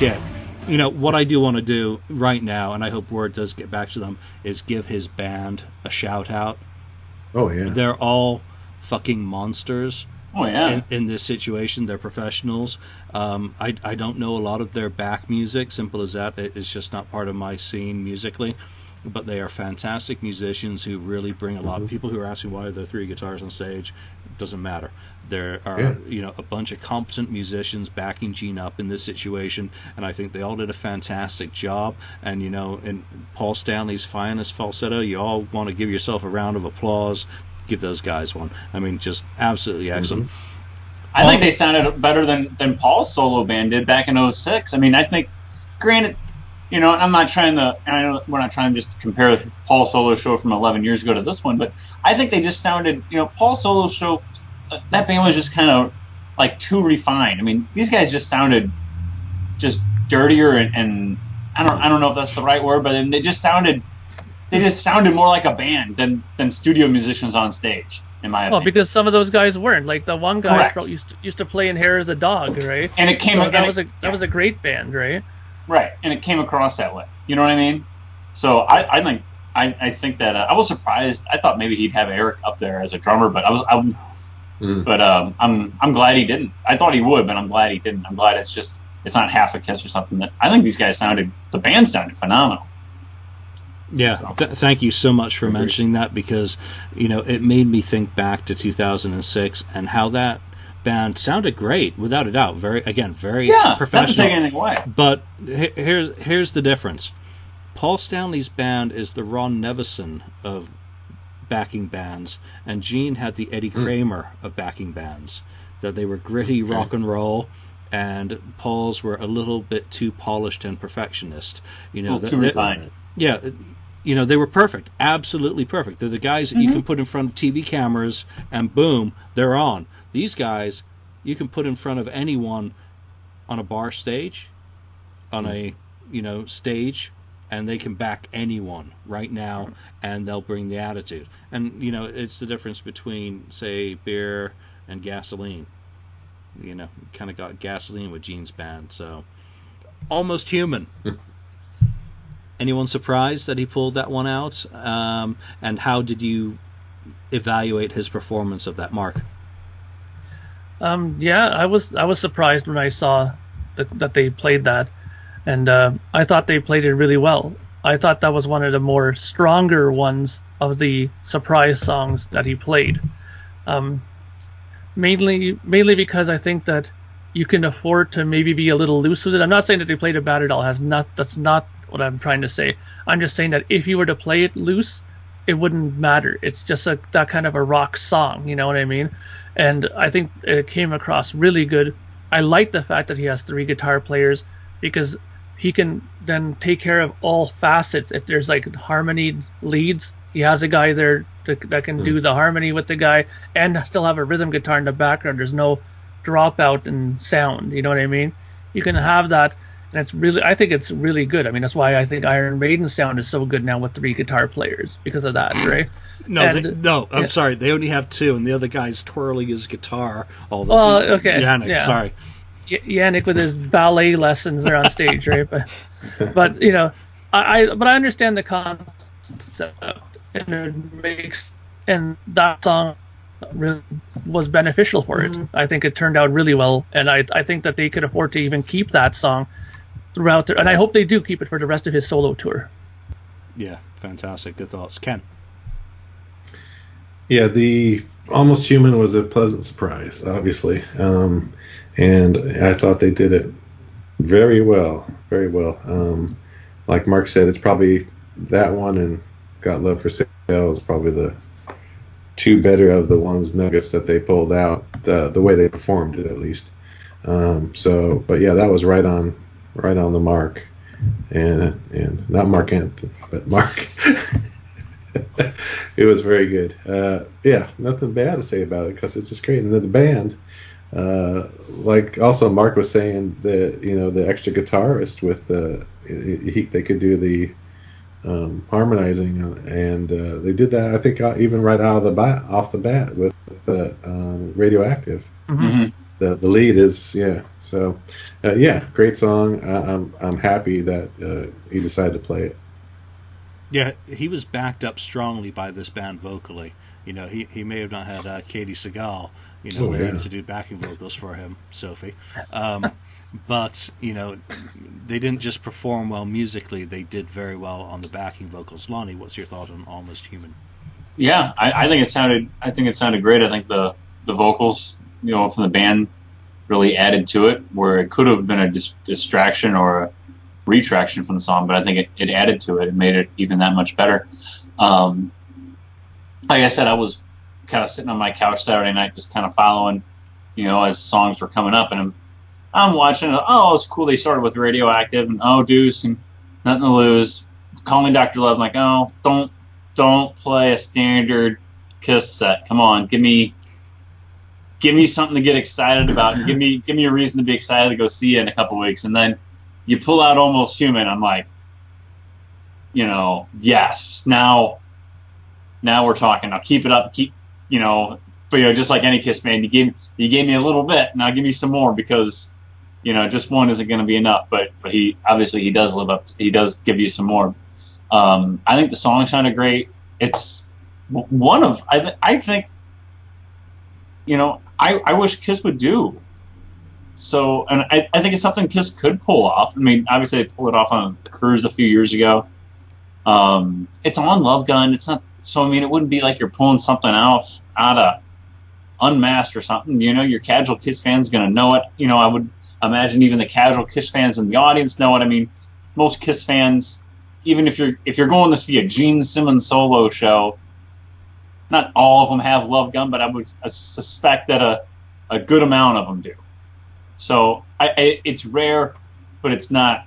shit. You know, what I do want to do right now, and I hope Word does get back to them, is give his band a shout out. oh yeah. They're all fucking monsters Oh yeah. in, in this situation. They're professionals. Um, I, I don't know a lot of their back music. Simple as that. It's just not part of my scene musically. But they are fantastic musicians who really bring a lot. Of People who are asking why are there three guitars on stage, doesn't matter. There are Yeah. you know a bunch of competent musicians backing Gene up in this situation, and I think they all did a fantastic job. And you know, in Paul Stanley's finest falsetto, you all want to give yourself a round of applause. Give those guys one. I mean, just absolutely mm-hmm. excellent. I think they sounded better than than Paul's solo band did back in 06. I mean, I think, granted, you know, I'm not trying to, and I know we're not trying to just compare Paul solo show from 11 years ago to this one, but I think they just sounded, you know, Paul solo show, that band was just kind of like too refined. I mean, these guys just sounded just dirtier and, and I don't, I don't know if that's the right word, but they just sounded, they just sounded more like a band than than studio musicians on stage, in my Well, opinion. because some of those guys weren't. Like the one guy Correct. used to, used to play in Hair as the Dog, right? and it came, So that it- was a that was a great band, right? Right, and it came across that way. You know what I mean? So I, I think I, I think that uh, I was surprised. I thought maybe he'd have Eric up there as a drummer, but I was I'm, Mm. but um, I'm I'm glad he didn't. I thought he would, but I'm glad he didn't. I'm glad it's just it's not half a kiss or something. That I think these guys sounded the band sounded phenomenal. Yeah, So- th- thank you so much for mentioning that because you know it made me think back to 2006 and how that band sounded great, without a doubt. Very again, very Yeah, not professional. take anything away. But he- here's here's the difference. Paul Stanley's band is the Ron Nevison of backing bands, and Gene had the Eddie hmm. Kramer of backing bands. that they were gritty rock and roll, and Paul's were a little bit too polished and perfectionist. You know, Well, too they- refined. yeah, you know, they were perfect, absolutely perfect. They're the guys that you mm-hmm. can put in front of TV cameras and boom, they're on. These guys, you can put in front of anyone on a bar stage, on a, you know, stage, and they can back anyone right now and they'll bring the attitude. And, you know, it's the difference between, say, beer and gasoline. You know, kind of got gasoline with Gene's band, so almost human. Anyone surprised that he pulled that one out? Um, and how did you evaluate his performance of that mark? Um, yeah, I was I was surprised when I saw that, that they played that, and uh, I thought they played it really well. I thought that was one of the more stronger ones of the surprise songs that he played. Um, mainly mainly because I think that you can afford to maybe be a little loose with it. I'm not saying that they played it bad at all. Has not that's not what I'm trying to say. I'm just saying that if you were to play it loose, it wouldn't matter. It's just a that kind of a rock song, you know what I mean? And I think it came across really good. I like the fact that he has three guitar players because he can then take care of all facets. If there's like harmony leads, he has a guy there to, that can do hmm. the harmony with the guy and still have a rhythm guitar in the background. There's no dropout in sound. You know what I mean? You can have that, and it's really. I think it's really good. I mean, that's why I think Iron Maiden sound is so good now with three guitar players because of that, right? No, And- they, no, I'm yeah. sorry. They only have two, and the other guy's twirling his guitar. All the oh, Well, okay, Janick, yeah. sorry. Y- Janick with his ballet lessons there on stage, right? But, but you know, I, I but I understand the concept, and it makes and that song really was beneficial for it. Mm-hmm. I think it turned out really well, and I I think that they could afford to even keep that song throughout, there, and I hope they do keep it for the rest of his solo tour. Yeah, fantastic. Good thoughts, Ken. Yeah, the Almost Human was a pleasant surprise, obviously. Um, and I thought they did it very well, very well. Um, like Mark said, it's probably that one and Got Love for Sale is probably the two better of the ones nuggets that they pulled out, the, the way they performed it at least. Um, so, but yeah, that was right on, right on the mark. And, and not Mark Anthony, but Mark. it was very good. Uh, yeah, nothing bad to say about it because it's just great. And then the band, uh, like also Mark was saying, the you know the extra guitarist with the he, they could do the um, harmonizing and uh, they did that I think uh, even right out of the bat off the bat with the um, radioactive. Mhm. The, the lead is yeah so uh, yeah great song I, I'm I'm happy that uh, he decided to play it Yeah, he was backed up strongly by this band vocally. You know, he, he may have not had uh, Katey Sagal, you know, Oh, learning yeah. to do backing vocals for him, Sophie. Um, but, you know, they didn't just perform well musically, they did very well on the backing vocals. Lonnie, what's your thought on Almost Human? Yeah, I, I think it sounded. I think it sounded great. I think the the vocals, you know, from the band really added to it, where it could have been a dis- distraction or a retraction from the song, but I think it, it added to it. It made it even that much better. Um, like I said, I was kind of sitting on my couch Saturday night, just kind of following, you know, as songs were coming up, and I'm I'm watching. Oh, it's cool. They started with Radioactive and Oh Deuce and Nothing to Lose. Calling Dr. Love. I'm like, oh, don't don't play a standard Kiss set. Come on, give me give me something to get excited about, and give me give me a reason to be excited to go see it in a couple weeks. And then you pull out Almost Human. I'm like, you know, yes, now now we're talking. Now keep it up. Keep you know, but you know, just like any Kiss fan, you gave you gave me a little bit. Now give me some more because you know just one isn't going to be enough. But but he obviously he does live up. To, he does give you some more. Um, I think the song sounded great. It's one of I th- I think you know I I wish Kiss would do. So and I, I think it's something Kiss could pull off. I mean, obviously they pulled it off on a Cruise a few years ago. Um, it's on Love Gun. It's not so. I mean, it wouldn't be like you're pulling something else out of Unmasked or something. You know, your casual Kiss fans gonna know it. You know, I would imagine even the casual Kiss fans in the audience know it. I mean, most Kiss fans, even if you're if you're going to see a Gene Simmons solo show, not all of them have Love Gun, but I would suspect that a a good amount of them do. So I, I, it's rare, but it's not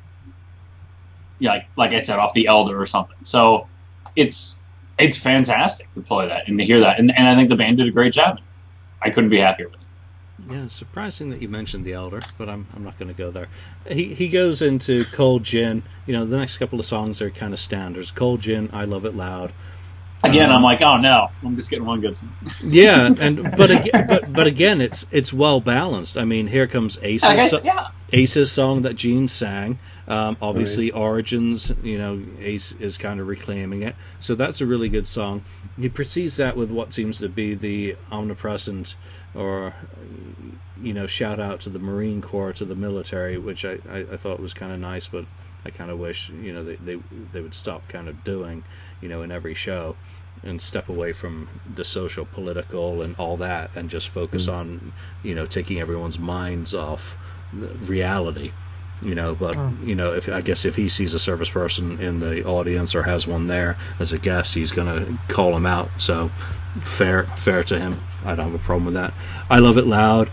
like like I said, off the Elder or something. So it's it's fantastic to play that and to hear that, and, and I think the band did a great job. I couldn't be happier with it. Yeah, surprising that you mentioned the Elder, but I'm, I'm not going to go there. He he goes into Cold Gin. You know, the next couple of songs are kind of standards. Cold Gin, I Love It Loud. Again, um, I'm like, oh no, I'm just getting one good song. yeah, and but again, but but again, it's it's well balanced. I mean, here comes Ace's guess, yeah. Ace's song that Gene sang. Um, obviously, right. Origins, you know, Ace is kind of reclaiming it, so that's a really good song. He precedes that with what seems to be the omnipresent, or you know, shout out to the Marine Corps, to the military, which I I, I thought was kind of nice, but I kind of wish you know they, they they would stop kind of doing you know in every show and step away from the social political and all that and just focus mm. on you know taking everyone's minds off reality you know. But oh. you know if i guess if he sees a service person in the audience or has one there as a guest he's going to call him out. So fair fair to him. I don't have a problem with that. I love it loud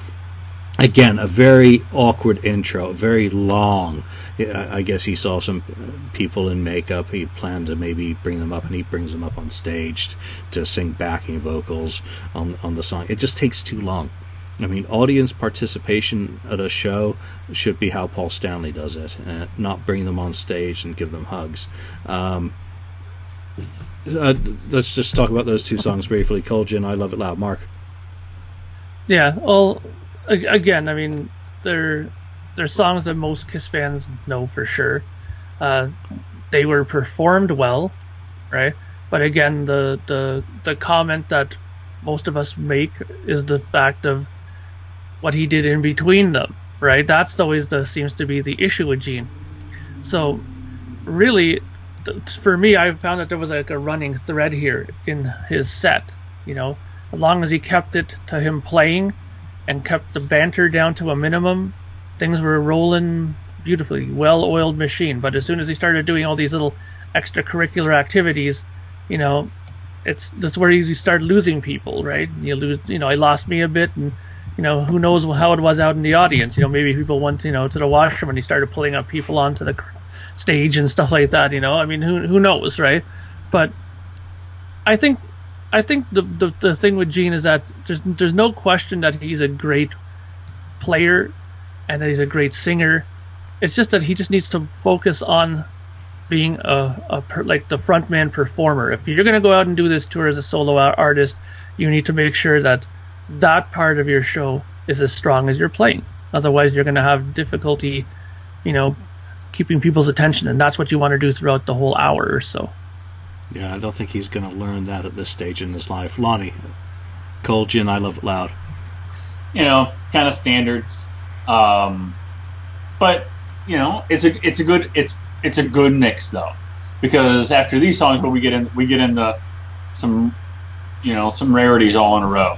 again a very awkward intro very long. I guess he saw some people in makeup. He planned to maybe bring them up and he brings them up on stage to sing backing vocals on, on the song. It just takes too long. I mean audience participation at a show should be how paul stanley does it and not bring them on stage and give them hugs. Um, uh, let's just talk about those two songs briefly. Cold gin i love it loud. Mark. Yeah well again, I mean, they're they're songs that most Kiss fans know for sure. Uh, they were performed well, right? But again, the the the comment that most of us make is the fact of what he did in between them, right? That's always the seems to be the issue with Gene. So, really, for me, I found that there was like a running thread here in his set. You know, as long as he kept it to him playing and kept the banter down to a minimum, things were rolling beautifully, well-oiled machine. But as soon as he started doing all these little extracurricular activities, you know, it's that's where you start losing people, right? You lose, you know, I lost me a bit, and you know, who knows how it was out in the audience? You know, maybe people went, you know, to the washroom and he started pulling up people onto the stage and stuff like that. You know, I mean, who who knows, right? But I think I think the, the the thing with Gene is that there's there's no question that he's a great player and that he's a great singer. It's just that he just needs to focus on being a, a per, like the frontman performer. If you're going to go out and do this tour as a solo artist, you need to make sure that that part of your show is as strong as you're playing. Otherwise, you're going to have difficulty, you know, keeping people's attention, and that's what you want to do throughout the whole hour or so. Yeah, I don't think he's going to learn that at this stage in his life. Lonnie, Cold I Love It Loud. You know, kind of standards. Um, but you know, it's a it's a good it's it's a good mix though, because after these songs, we get in we get into some you know some rarities all in a row.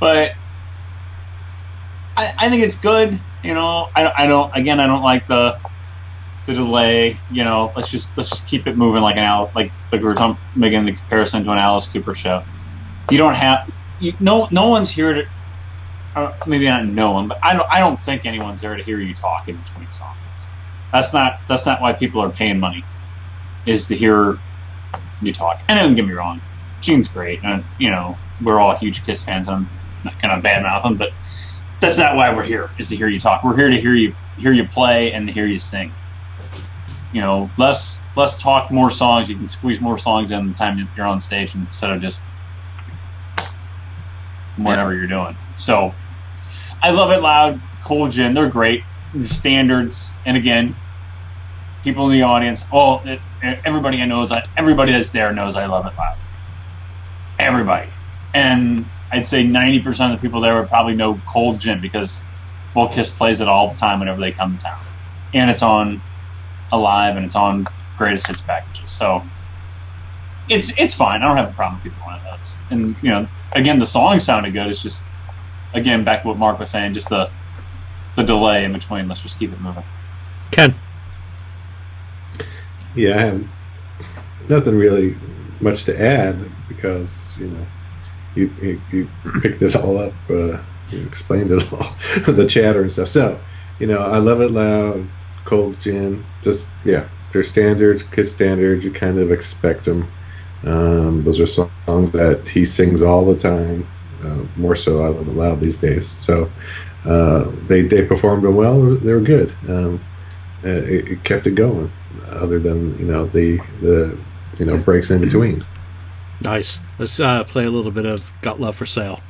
But I, I think it's good. You know, I, I don't again I don't like the the delay. You know, let's just let's just keep it moving like an Al like like we were making the comparison to an Alice Cooper show. You don't have you, no no one's here to uh, maybe not no one, but I don't I don't think anyone's there to hear you talk in between songs. That's not that's not why people are paying money, is to hear you talk. And don't get me wrong, Gene's great, and you know we're all huge Kiss fans. I'm not gonna badmouth him, but that's not why we're here. Is to hear you talk. We're here to hear you hear you play and hear you sing you know, less less talk, more songs. You can squeeze more songs in the time you're on stage instead of just whatever yeah. you're doing. So I love it loud. Cold Gin, they're great. They're standards, and again, people in the audience, it, everybody I know is everybody that's there knows I love it loud. Everybody, and I'd say 90% of the people there would probably know Cold Gin because Well Kiss plays it all the time whenever they come to town, and it's on alive and it's on greatest hits packages. So it's it's fine. I don't have a problem with either one of those. And you know, again, the song sounded good. It's just again back to what Mark was saying, just the the delay in between. Let's just keep it moving. Ken. Yeah, I have nothing really much to add because you know you you, you picked it all up uh, you explained it all, the chatter and stuff. So, you know, I love it loud, cold gin, just yeah, they're standards, Kiss standards. You kind of expect them. Um, those are songs that he sings all the time. Uh, more so, I love it loud these days. So uh, they they performed them well. They were good. Um, it, it kept it going. Other than you know the the you know breaks in between. Nice. Let's uh, play a little bit of Got Love for Sale.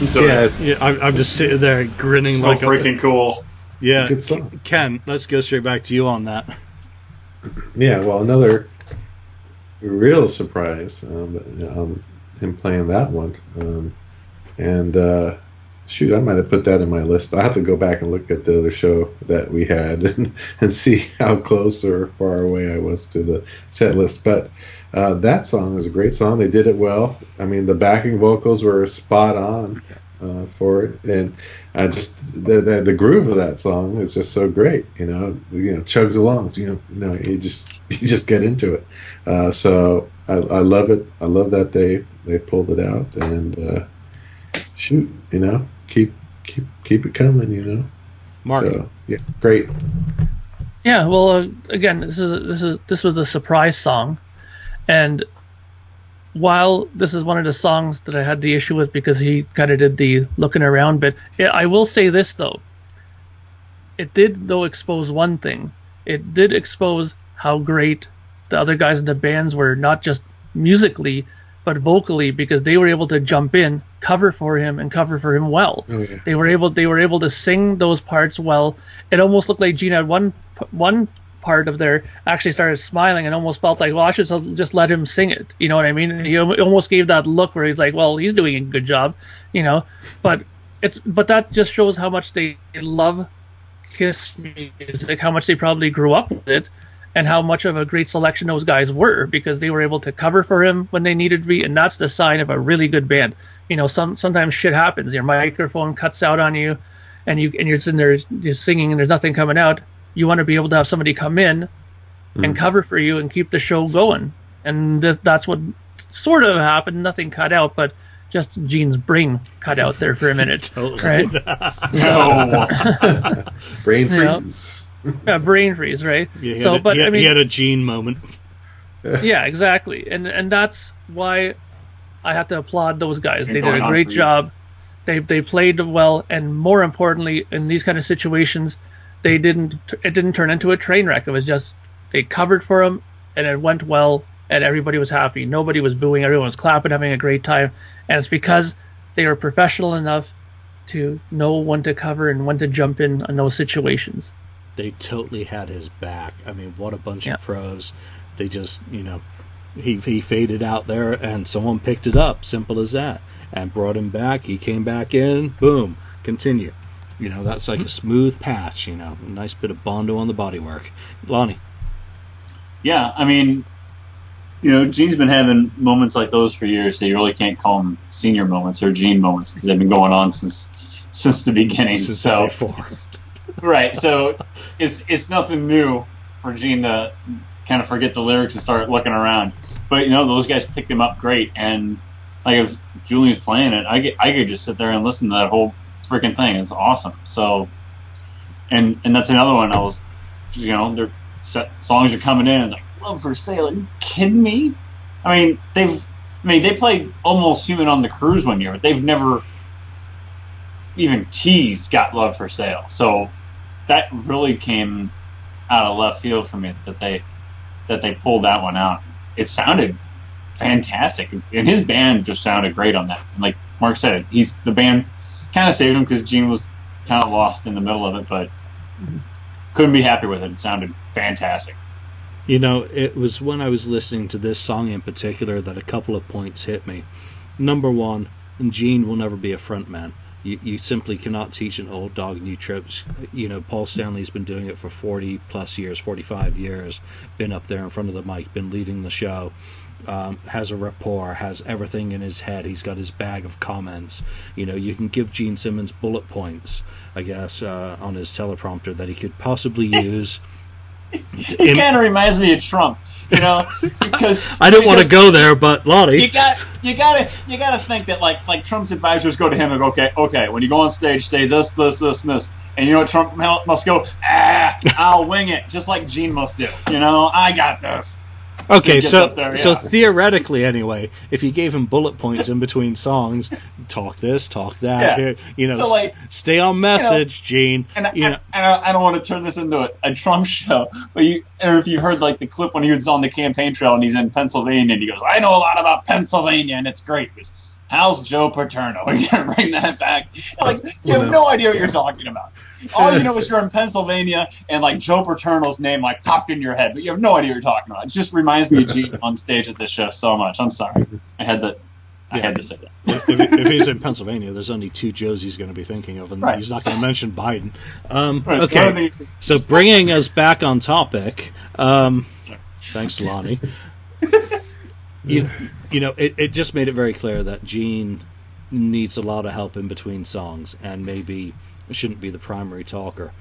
Listen to Yeah, it. Yeah, I'm, I'm just sitting there grinning So like freaking a cool. yeah. It's a good song. Ken, let's go straight back to you on that. Yeah, well, another real surprise um, um, him playing that one. Um, and uh, shoot, I might have put that in my list. I have to go back and look at the other show that we had and, and see how close or far away I was to the set list. But uh, that song was a great song. They did it well. I mean, the backing vocals were spot on. Uh, for it, and I just the, the the groove of that song is just so great. You know, you know, chugs along. You know, you know, you just you just get into it. Uh, so I, I love it. I love that they they pulled it out and uh, shoot, you know, keep keep keep it coming. You know, Mark, so yeah, great. Yeah, well, uh, again, this is this is this was a surprise song, and while this is one of the songs that I had the issue with because he kind of did the looking around bit, yeah, I will say this though. It did though expose one thing. It did expose how great the other guys in the bands were, not just musically, but vocally, because they were able to jump in, cover for him, and cover for him well. Oh, yeah. They were able they were able to sing those parts well. It almost looked like Gene had one one part of there actually started smiling and almost felt like, well, I should just let him sing it. You know what I mean? He almost gave that look where he's like, well, he's doing a good job, you know. But it's but that just shows how much they love Kiss music, how much they probably grew up with it, and how much of a great selection those guys were because they were able to cover for him when they needed to be, and that's the sign of a really good band. You know, some sometimes shit happens. Your microphone cuts out on you, and you and you're sitting there you're singing and there's nothing coming out. You want to be able to have somebody come in hmm. and cover for you and keep the show going, and th- that's what sort of happened. Nothing cut out, but just Gene's brain cut out there for a minute, Totally. right? No. Brain Yeah. freeze. Yeah, brain freeze, right? Yeah, he, so, a, but he, had, I mean, he had a Gene moment. yeah, exactly, and and that's why I have to applaud those guys. Been They did a great job. They they played well, and more importantly, in these kind of situations, they didn't. It didn't turn into a train wreck. It was just they covered for them, and it went well, and everybody was happy. Nobody was booing. Everyone was clapping, having a great time, and it's because they were professional enough to know when to cover and when to jump in on those situations. They totally had his back. I mean, what a bunch Yeah. of pros. They just, you know, he, he faded out there and someone picked it up. Simple as that. And brought him back. He came back in. Boom. Continue. You know, that's like a smooth patch, you know, a nice bit of Bondo on the bodywork. Lonnie. yeah, I mean, you know, Gene's been having moments like those for years, so you really can't call them senior moments or Gene moments because they've been going on since since the beginning. Since so before. Right, so it's it's nothing new for Gene to kind of forget the lyrics and start looking around. But you know, those guys picked him up great, and like if Julian's playing it, I get I could just sit there and listen to that whole freaking thing. It's awesome. So, and and that's another one. I was, you know, their set, songs are coming in. It's like love for sale. Are you kidding me? I mean, they've. I mean, they played almost human on the cruise one year, but they've never even teased got love for sale. So that really came out of left field for me that they that they pulled that one out. It sounded fantastic, and his band just sounded great on that. And like Mark said, he's the band kind of saved him because Gene was kind of lost in the middle of it, but couldn't be happy with it. It sounded fantastic. You know, it was when I was listening to this song in particular that a couple of points hit me. Number one, Gene will never be a frontman. You, you simply cannot teach an old dog new tricks. You know, Paul Stanley's been doing it for 40 plus years, 45 years, been up there in front of the mic, been leading the show, um, has a rapport, has everything in his head. He's got his bag of comments. You know, you can give Gene Simmons bullet points, I guess, uh, on his teleprompter that he could possibly use. It kind of reminds me of Trump, you know, because I don't want to go there, but Lonnie. You got you gotta you gotta think that like like Trump's advisors go to him and go, okay, okay, when you go on stage, say this, this, this, and this, and you know what Trump must go, ah, I'll wing it, just like Gene must do, you know, I got this. Okay, so there, so theoretically, anyway, if you gave him bullet points in between songs, talk this, talk that, Yeah. here, you know, So, like, stay on message, Gene. And, I, you know, and I, I don't want to turn this into a, a Trump show, but you, or if you heard like the clip when he was on the campaign trail and he's in Pennsylvania and he goes, I know a lot about Pennsylvania and it's great. He goes, How's Joe Paterno? We're gonna bring that back. Like you have no idea what you're talking about. All you know is you're in Pennsylvania and like Joe Paterno's name like popped in your head, but you have no idea what you're talking about. It just reminds me of Gene on stage at this show so much. I'm sorry. I had that. I Yeah. had to say that. if, if, if he's in Pennsylvania, there's only two Joes he's going to be thinking of, and Right. he's not going to mention Biden. Um, Right. okay, One of the- so bringing us back on topic. Um, thanks, Lonnie. you, you know, it, it just made it very clear that Gene needs a lot of help in between songs, and maybe shouldn't be the primary talker.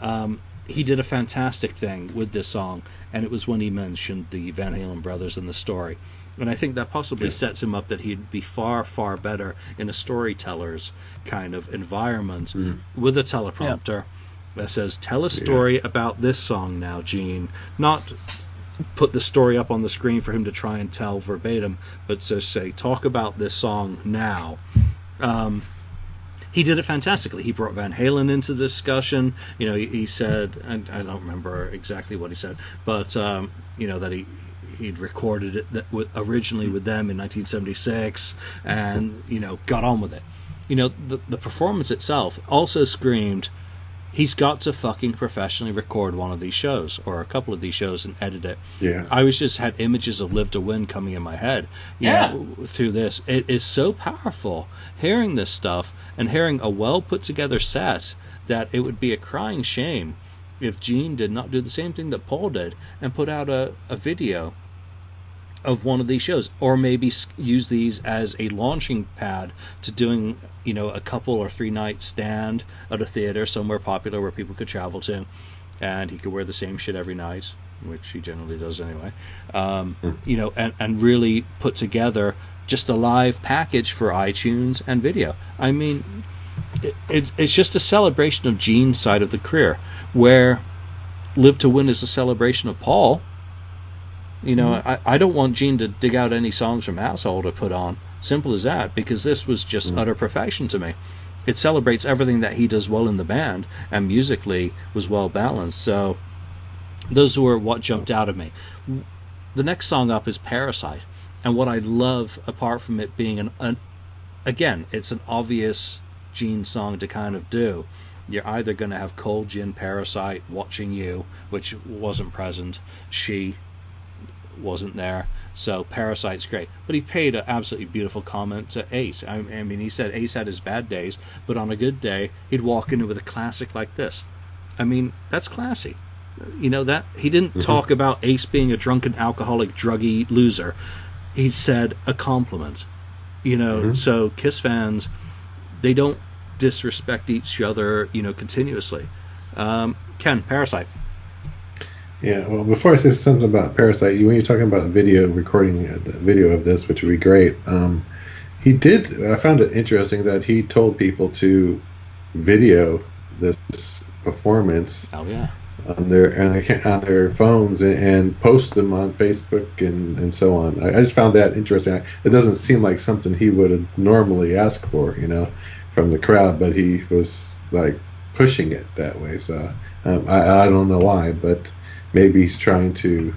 Um, he did a fantastic thing with this song, and it was when he mentioned the Van Halen brothers in the story. And I think that possibly Yeah. sets him up that he'd be far, far better in a storyteller's kind of environment Mm. with a teleprompter that says, Tell a story about this song now, Gene. Not put the story up on the screen for him to try and tell verbatim, but to say, Talk about this song now. Um, he did it fantastically. He brought Van Halen into the discussion. You know, he, he said, and I don't remember exactly what he said, but um, you know that he he'd recorded it that with, originally with them in 1976, and you know got on with it. You know, the the performance itself also screamed. He's got to fucking professionally record one of these shows or a couple of these shows and edit it. Yeah. I was just had images of Live to Win coming in my head. You Yeah. know, through this, it is so powerful hearing this stuff and hearing a well put together set that it would be a crying shame if Gene did not do the same thing that Paul did and put out a, a video of one of these shows or maybe use these as a launching pad to doing you know a couple or three night stand at a theater somewhere popular where people could travel to and he could wear the same shit every night which he generally does anyway um, Hmm. you know and, and really put together just a live package for itunes and video i mean it, it's, it's just a celebration of gene's side of the career where live to win is a celebration of paul you know, I, I don't want Gene to dig out any songs from Asshole to put on. Simple as that, because this was just Mm. utter perfection to me. It celebrates everything that he does well in the band, and musically was well balanced. So, those were what jumped out at me. The next song up is Parasite, and what I love, apart from it being an, an again, it's an obvious Gene song to kind of do. You're either going to have Cold Gin Parasite watching you, which wasn't present. She wasn't there. So Parasite's great. But he paid an absolutely beautiful comment to Ace. I, I mean, he said Ace had his bad days, but on a good day, he'd walk in with a classic like this. I mean, that's classy. You know that he didn't Mhm. talk about Ace being a drunken, alcoholic, druggy loser. He said a compliment. You know, Mhm. so Kiss fans, they don't disrespect each other. You know, continuously. Um, Ken, Parasite. Yeah, well, before I say something about Parasite, when you're talking about video recording uh, the video of this, which would be great. Um, he did. I found it interesting that he told people to video this performance Oh yeah. on their on their, on their phones and, and post them on Facebook and, and so on. I, I just found that interesting. It doesn't seem like something he would normally ask for, you know, from the crowd, but he was like pushing it that way. So um, I, I don't know why, but maybe he's trying to.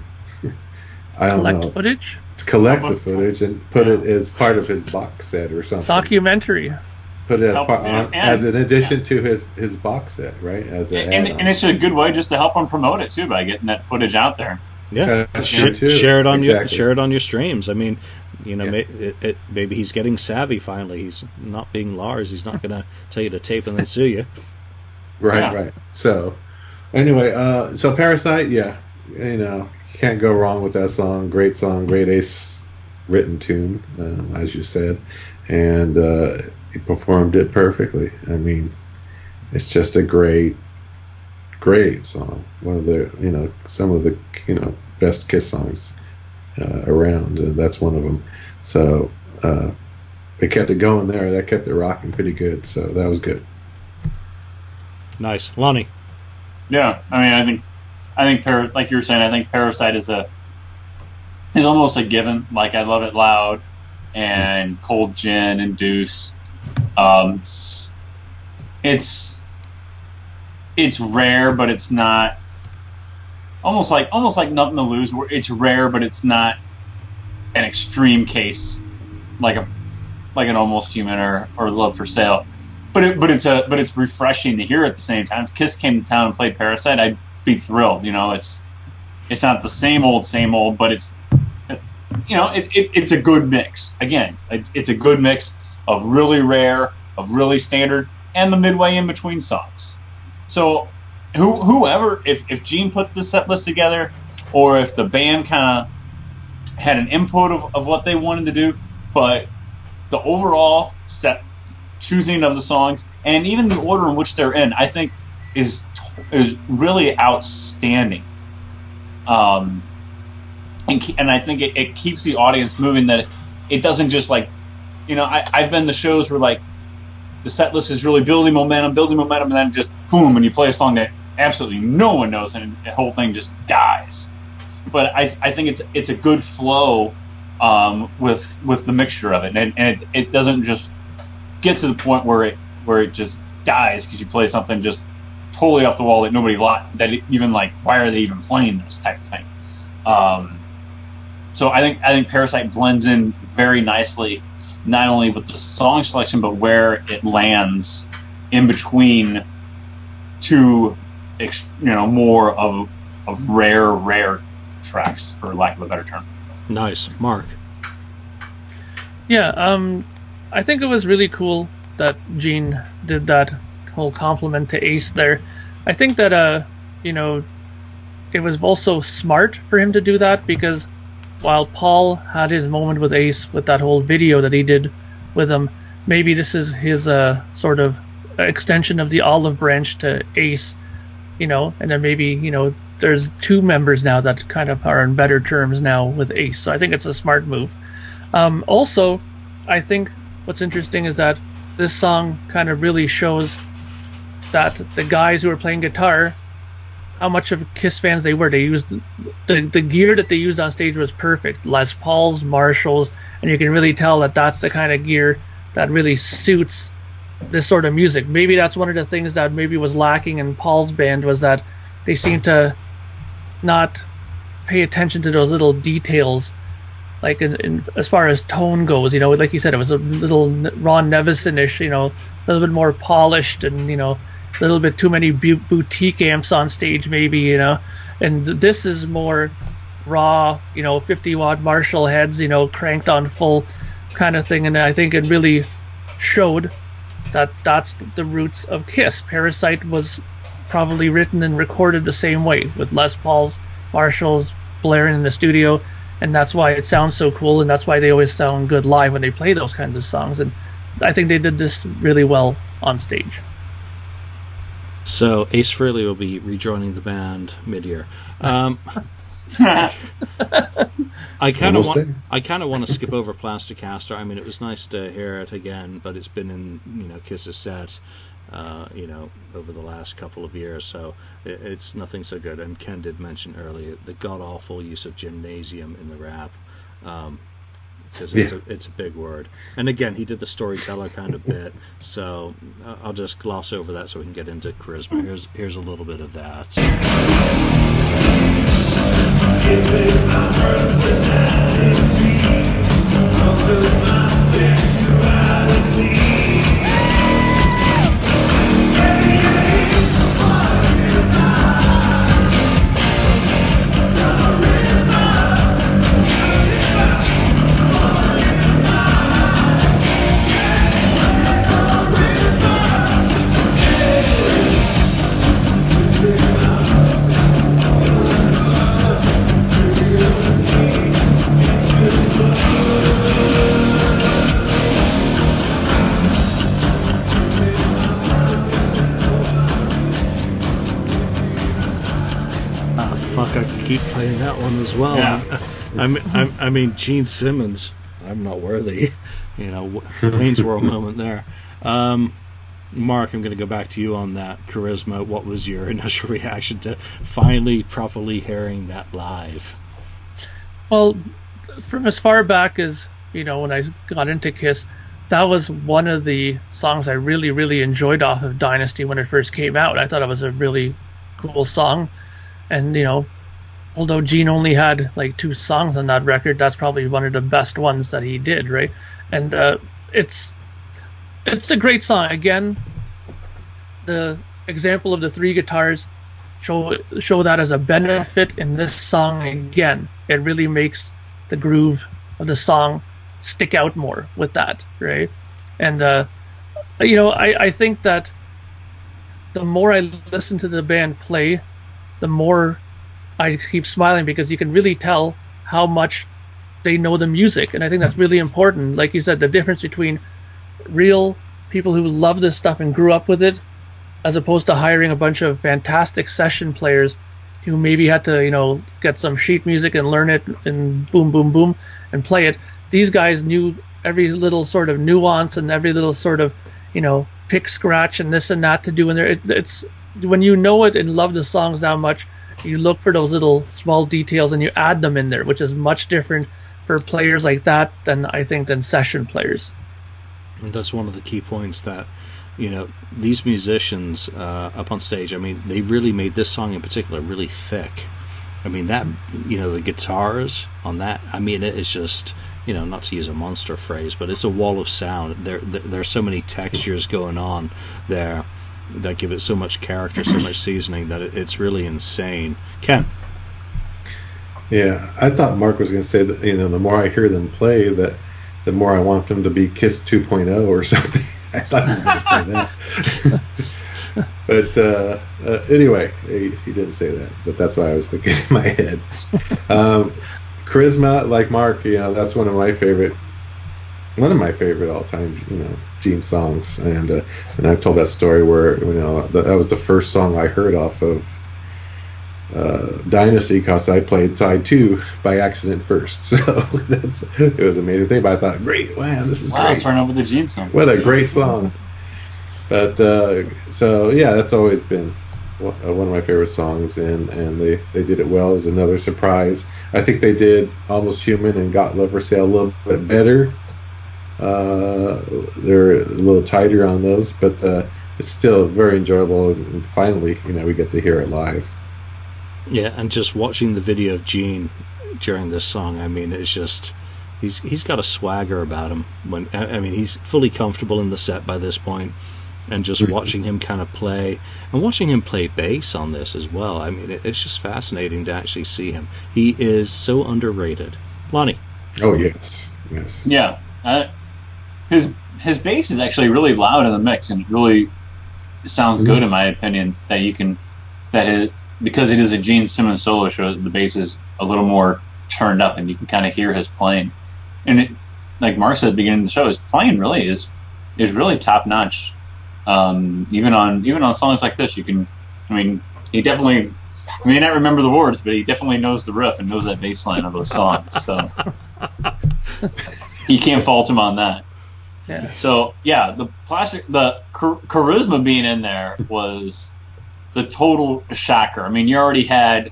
I don't Collect know footage. collect the footage and put it as part of his box set or something. Documentary. Put it as, part, on, uh, and- as an addition to his his box set, right? As a And, and, it's a good way just to help them promote it too by getting that footage out there. Yeah, That's share, too. share it on your share it on your streams. I mean, you know, Yeah. may, it, it, maybe he's getting savvy finally. He's not being Lars. He's not going to tell you to tape and then sue you. Right, Yeah. right. So, anyway, uh, so Parasite, yeah, you know, can't go wrong with that song. Great song, great Ace written tune, uh, as you said, and uh, he performed it perfectly. I mean, it's just a great, great song. One of the, you know, some of the, you know, best Kiss songs uh, around. Uh, that's one of them. So. Uh, they kept it going there. That kept it rocking pretty good. So that was good. Nice, Lonnie. Yeah, I mean, I think, I think, Par- like you were saying, I think Parasite is a, is almost a given. Like I love it loud, and Cold Gin and Deuce. Um, it's, it's, it's rare, but it's not. Almost like, almost like nothing to lose. Where it's rare, but it's not an extreme case, like a, like an almost human or or Love for Sale but it, but it's a but it's refreshing to hear at the same time. If Kiss came to town and played Parasite, I'd be thrilled. You know, it's it's not the same old same old, but it's you know it, it, it's a good mix. Again, it's it's a good mix of really rare, of really standard, and the midway in between songs. So who whoever if if Gene put this set list together, or if the band kind of had an input of, of what they wanted to do, but the overall set choosing of the songs and even the order in which they're in, I think is is really outstanding. Um, and and I think it, it keeps the audience moving. That it, it doesn't just like, you know, I, I've been to shows where like the set list is really building momentum, building momentum, and then just boom, and you play a song that absolutely no one knows, and the whole thing just dies. But I, I think it's it's a good flow um, with with the mixture of it, and, and it, it doesn't just get to the point where it where it just dies because you play something just totally off the wall that nobody li- that even like why are they even playing this type of thing. Um, so I think I think Parasite blends in very nicely, not only with the song selection but where it lands in between two, ex- you know, more of of rare rare tracks for lack of a better term. Nice, Mark. Yeah, um, I think it was really cool that Gene did that whole compliment to Ace there. I think that uh, you know, it was also smart for him to do that because while Paul had his moment with Ace with that whole video that he did with him, maybe this is his uh sort of extension of the olive branch to Ace, you know, and then maybe you know there's two members now that kind of are on better terms now with Ace. So I think it's a smart move. Um, also, I think what's interesting is that this song kind of really shows that the guys who were playing guitar, how much of Kiss fans they were. They used the the gear that they used on stage was perfect. Les Pauls, Marshalls, and you can really tell that that's the kind of gear that really suits this sort of music. Maybe that's one of the things that maybe was lacking in Paul's band was that they seemed to not pay attention to those little details like in, in, as far as tone goes, you know, like you said, it was a little Ron Nevison-ish, you know, a little bit more polished and you know, a little bit too many bu- boutique amps on stage, maybe, you know, and this is more raw, you know, 50 watt Marshall heads, you know, cranked on full kind of thing, and I think it really showed that that's the roots of Kiss. Parasite was probably written and recorded the same way with Les Pauls, Marshalls blaring in the studio and that's why it sounds so cool and that's why they always sound good live when they play those kinds of songs and i think they did this really well on stage So Ace Frehley will be rejoining the band mid-year. Um, I kind of Almost want. there. I kind of want to skip over Plastercaster. I mean, it was nice to hear it again, but it's been in you know Kiss's set, uh, you know, over the last couple of years, so it, it's nothing so good. And Ken did mention earlier the god awful use of gymnasium in the rap. Um, because it's, Yeah. a, it's a big word. And again, he did the storyteller kind of bit, so uh, I'll just gloss over that so we can get into charisma. Here's here's a little bit of that. As well. Yeah. I, mean, I, I mean, Gene Simmons. I'm not worthy. You know, Wayne's World moment there. Um, Mark, I'm going to go back to you on that charisma. What was your initial reaction to finally properly hearing that live? Well, from as far back as you know when I got into Kiss, that was one of the songs I really, really enjoyed off of Dynasty when it first came out. I thought it was a really cool song, and you know, although Gene only had like two songs on that record, that's probably one of the best ones that he did, right? And uh, it's it's a great song. Again, the example of the three guitars show show that as a benefit in this song again. It really makes the groove of the song stick out more with that, right? And uh, you know, I, I think that the more I listen to the band play, the more I keep smiling because you can really tell how much they know the music, and I think that's really important. Like you said, the difference between real people who love this stuff and grew up with it, as opposed to hiring a bunch of fantastic session players who maybe had to, you know, get some sheet music and learn it and boom, boom, boom and play it. These guys knew every little sort of nuance and every little sort of, you know, pick, scratch, and this and that to do in there. It, it's when you know it and love the songs that much, you look for those little small details and you add them in there, which is much different for players like that than I think than session players. And that's one of the key points that you know these musicians uh, up on stage. I mean, they really made this song in particular really thick. I mean that you know the guitars on that. I mean it is just you know not to use a monster phrase, but it's a wall of sound. There there, there are so many textures going on there that give it so much character, so much seasoning that it, it's really insane. Ken. Yeah, I thought Mark was going to say that you know the more I hear them play, that the more I want them to be Kiss 2.0 or something. I thought he was going to say that. but uh, uh, anyway, he, he, didn't say that. But that's why I was thinking in my head. Um, charisma, like Mark, you know, that's one of my favorite, one of my favorite all-time, you know, Gene songs. And uh, and I've told that story where you know that, that was the first song I heard off of uh, Dynasty because I played side two by accident first. So that's it was an amazing thing. But I thought, great, wow, this is wow, great. Starting over the Gene song. What a great song. But uh, so yeah, that's always been one of my favorite songs, and and they they did it well. It was another surprise. I think they did Almost Human and Got Love for Sale a little bit better. Uh, they're a little tighter on those, but uh, it's still very enjoyable. And finally, you know, we get to hear it live. Yeah, and just watching the video of Gene during this song, I mean, it's just he's he's got a swagger about him. When I mean, he's fully comfortable in the set by this point, and just mm-hmm. watching him kind of play and watching him play bass on this as well. I mean, it's just fascinating to actually see him. He is so underrated. Lonnie. Oh yes, yes. Yeah, uh, his his bass is actually really loud in the mix, and it really sounds mm-hmm. good in my opinion. That you can that is because it is a Gene Simmons solo show, the bass is a little more turned up, and you can kind of hear his playing. And it, like Mark said at the beginning of the show, his playing really is is really top notch. Um, even on even on songs like this, you can. I mean, he definitely I may not remember the words, but he definitely knows the riff and knows that bass line of those songs. So you can't fault him on that. Yeah. So yeah, the plastic, the charisma being in there was the total shocker. I mean, you already had,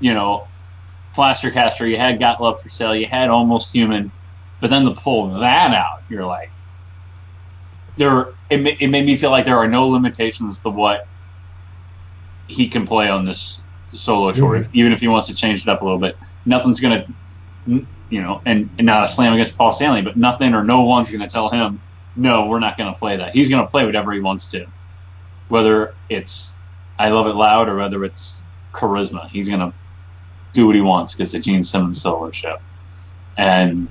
you know, Plastercaster, you had Got Love for Sale, you had Almost Human, but then to pull that out, you're like, there. It, it made me feel like there are no limitations to what he can play on this solo tour, mm-hmm. even if he wants to change it up a little bit. Nothing's gonna, you know, and, and not a slam against Paul Stanley, but nothing or no one's going to tell him, no, we're not going to play that. He's going to play whatever he wants to, whether it's I Love It Loud or whether it's charisma. He's going to do what he wants because it's a Gene Simmons solo show. And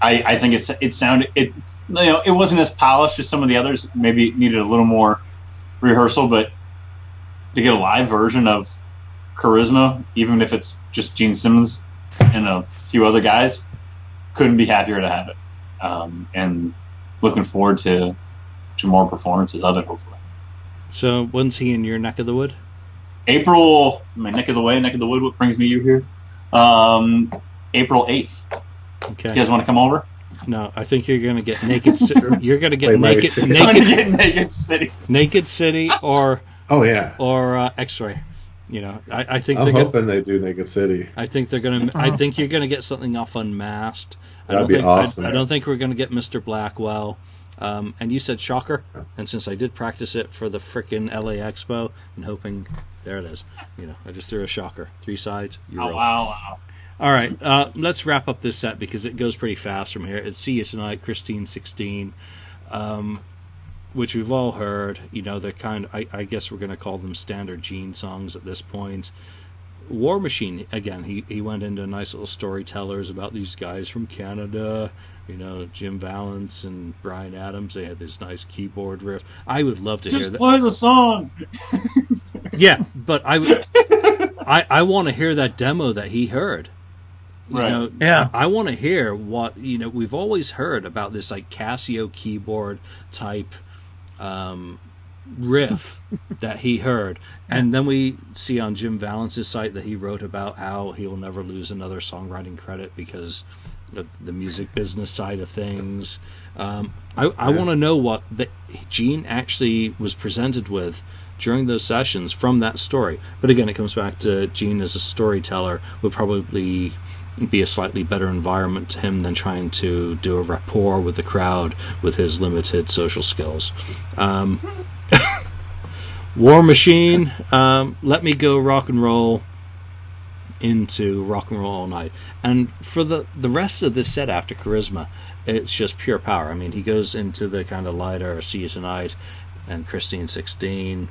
I, I think it's it sounded it you know it wasn't as polished as some of the others. Maybe it needed a little more rehearsal, but to get a live version of charisma, even if it's just Gene Simmons and a few other guys, couldn't be happier to have it. Um, and looking forward to to more performances of it, hopefully. So when's he in your neck of the wood? April, my neck of the way, neck of the wood. What brings me you here? Um, April eighth. Okay. You guys want to come over? No, I think you're gonna get naked. Ci- you're gonna get Wait, my- naked, gonna naked, get Naked City. naked city, or Oh yeah. or uh, X-ray. You know, I, I think I'm they're gonna, hoping they do Naked City. I think they're gonna. I think you're gonna get something off unmasked. I That'd don't be think, awesome. I, I don't think we're gonna get Mr. Blackwell. Um, and you said Shocker, and since I did practice it for the frickin' LA Expo, and hoping there it is. You know, I just threw a Shocker, three sides. You're Oh, rolling. wow, wow. All right, uh, let's wrap up this set because it goes pretty fast from here. It's See You Tonight, Christine 16, um, which we've all heard. You know, they're kind of, I, I guess we're going to call them standard Gene songs at this point. War Machine, again, he, he went into nice little storytellers about these guys from Canada, you know, Jim Vallance and Bryan Adams. They had this nice keyboard riff. I would love to hear Just that. play the song. Yeah, but I, would- I, I want to hear that demo that he heard. You Right. know, Yeah. I, want to hear what you know. We've always heard about this like Casio keyboard type um, riff that he heard, and then we see on Jim Vallance's site that he wrote about how he will never lose another songwriting credit because of the music business side of things. Um, I, I want to know what the, Gene actually was presented with during those sessions from that story. But again, it comes back to Gene as a storyteller would probably be a slightly better environment to him than trying to do a rapport with the crowd with his limited social skills. Um, War Machine, um, Let Me Go Rock and Roll into Rock and Roll All Night. And for the, the rest of this set after Charisma, it's just pure power. I mean, he goes into the kind of lighter See You Tonight and Christine 16.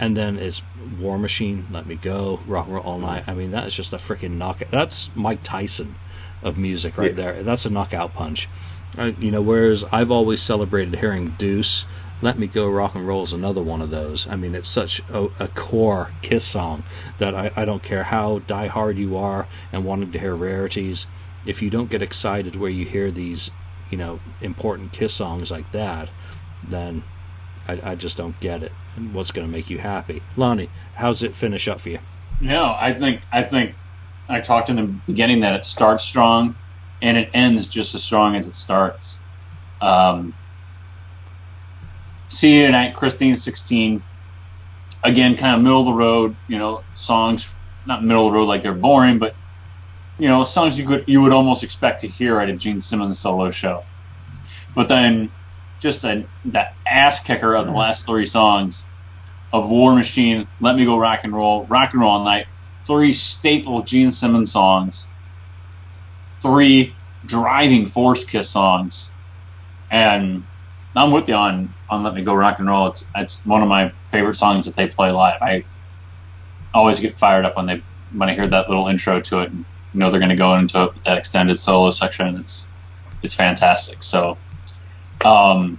And then it's War Machine, Let Me Go, Rock and Roll All Night. I mean, that is just a freaking knockout. That's Mike Tyson of music right Yeah. there. That's a knockout punch. Uh, you know, whereas I've always celebrated hearing Deuce, Let Me Go Rock and Roll is another one of those. I mean, it's such a, a core Kiss song that I, I don't care how diehard you are and wanting to hear rarities. If you don't get excited where you hear these, you know, important Kiss songs like that, then I, I just don't get it. What's going to make you happy, Lonnie? How's it finish up for you? No, I think I think I talked in the beginning that it starts strong and it ends just as strong as it starts. Um, see you tonight, Christine sixteen. Again, kind of middle of the road, you know, songs not middle of the road like they're boring, but you know, songs you could you would almost expect to hear at a Gene Simmons solo show. But then just a, that ass kicker of the last three songs of War Machine, Let Me Go Rock and Roll, Rock and Roll All Night, three staple Gene Simmons songs, three driving Force Kiss songs, and I'm with you on on Let Me Go Rock and Roll. It's, it's one of my favorite songs that they play live. I always get fired up when they when I hear that little intro to it, and you know they're going to go into it with that extended solo section. It's it's fantastic. So. Um,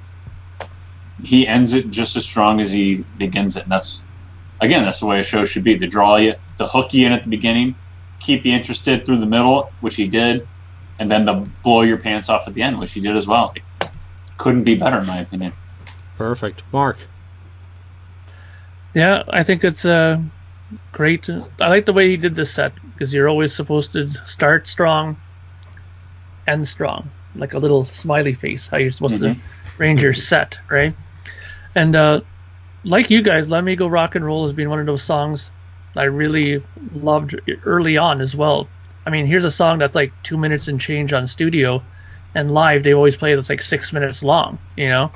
he ends it just as strong as he begins it, and that's again that's the way a show should be: to draw you, to hook you in at the beginning, keep you interested through the middle, which he did, and then to blow your pants off at the end, which he did as well. couldn't be better, in my opinion. Perfect, Mark. Yeah, I think it's uh, great. I like the way he did this set because you're always supposed to start strong, end strong, like a little smiley face. How you're supposed to range your set, right? And uh, like you guys, "Let Me Go Rock and Roll" has been one of those songs I really loved early on as well. I mean, here's a song that's like two minutes and change on studio, and live they always play that's like six minutes long, you know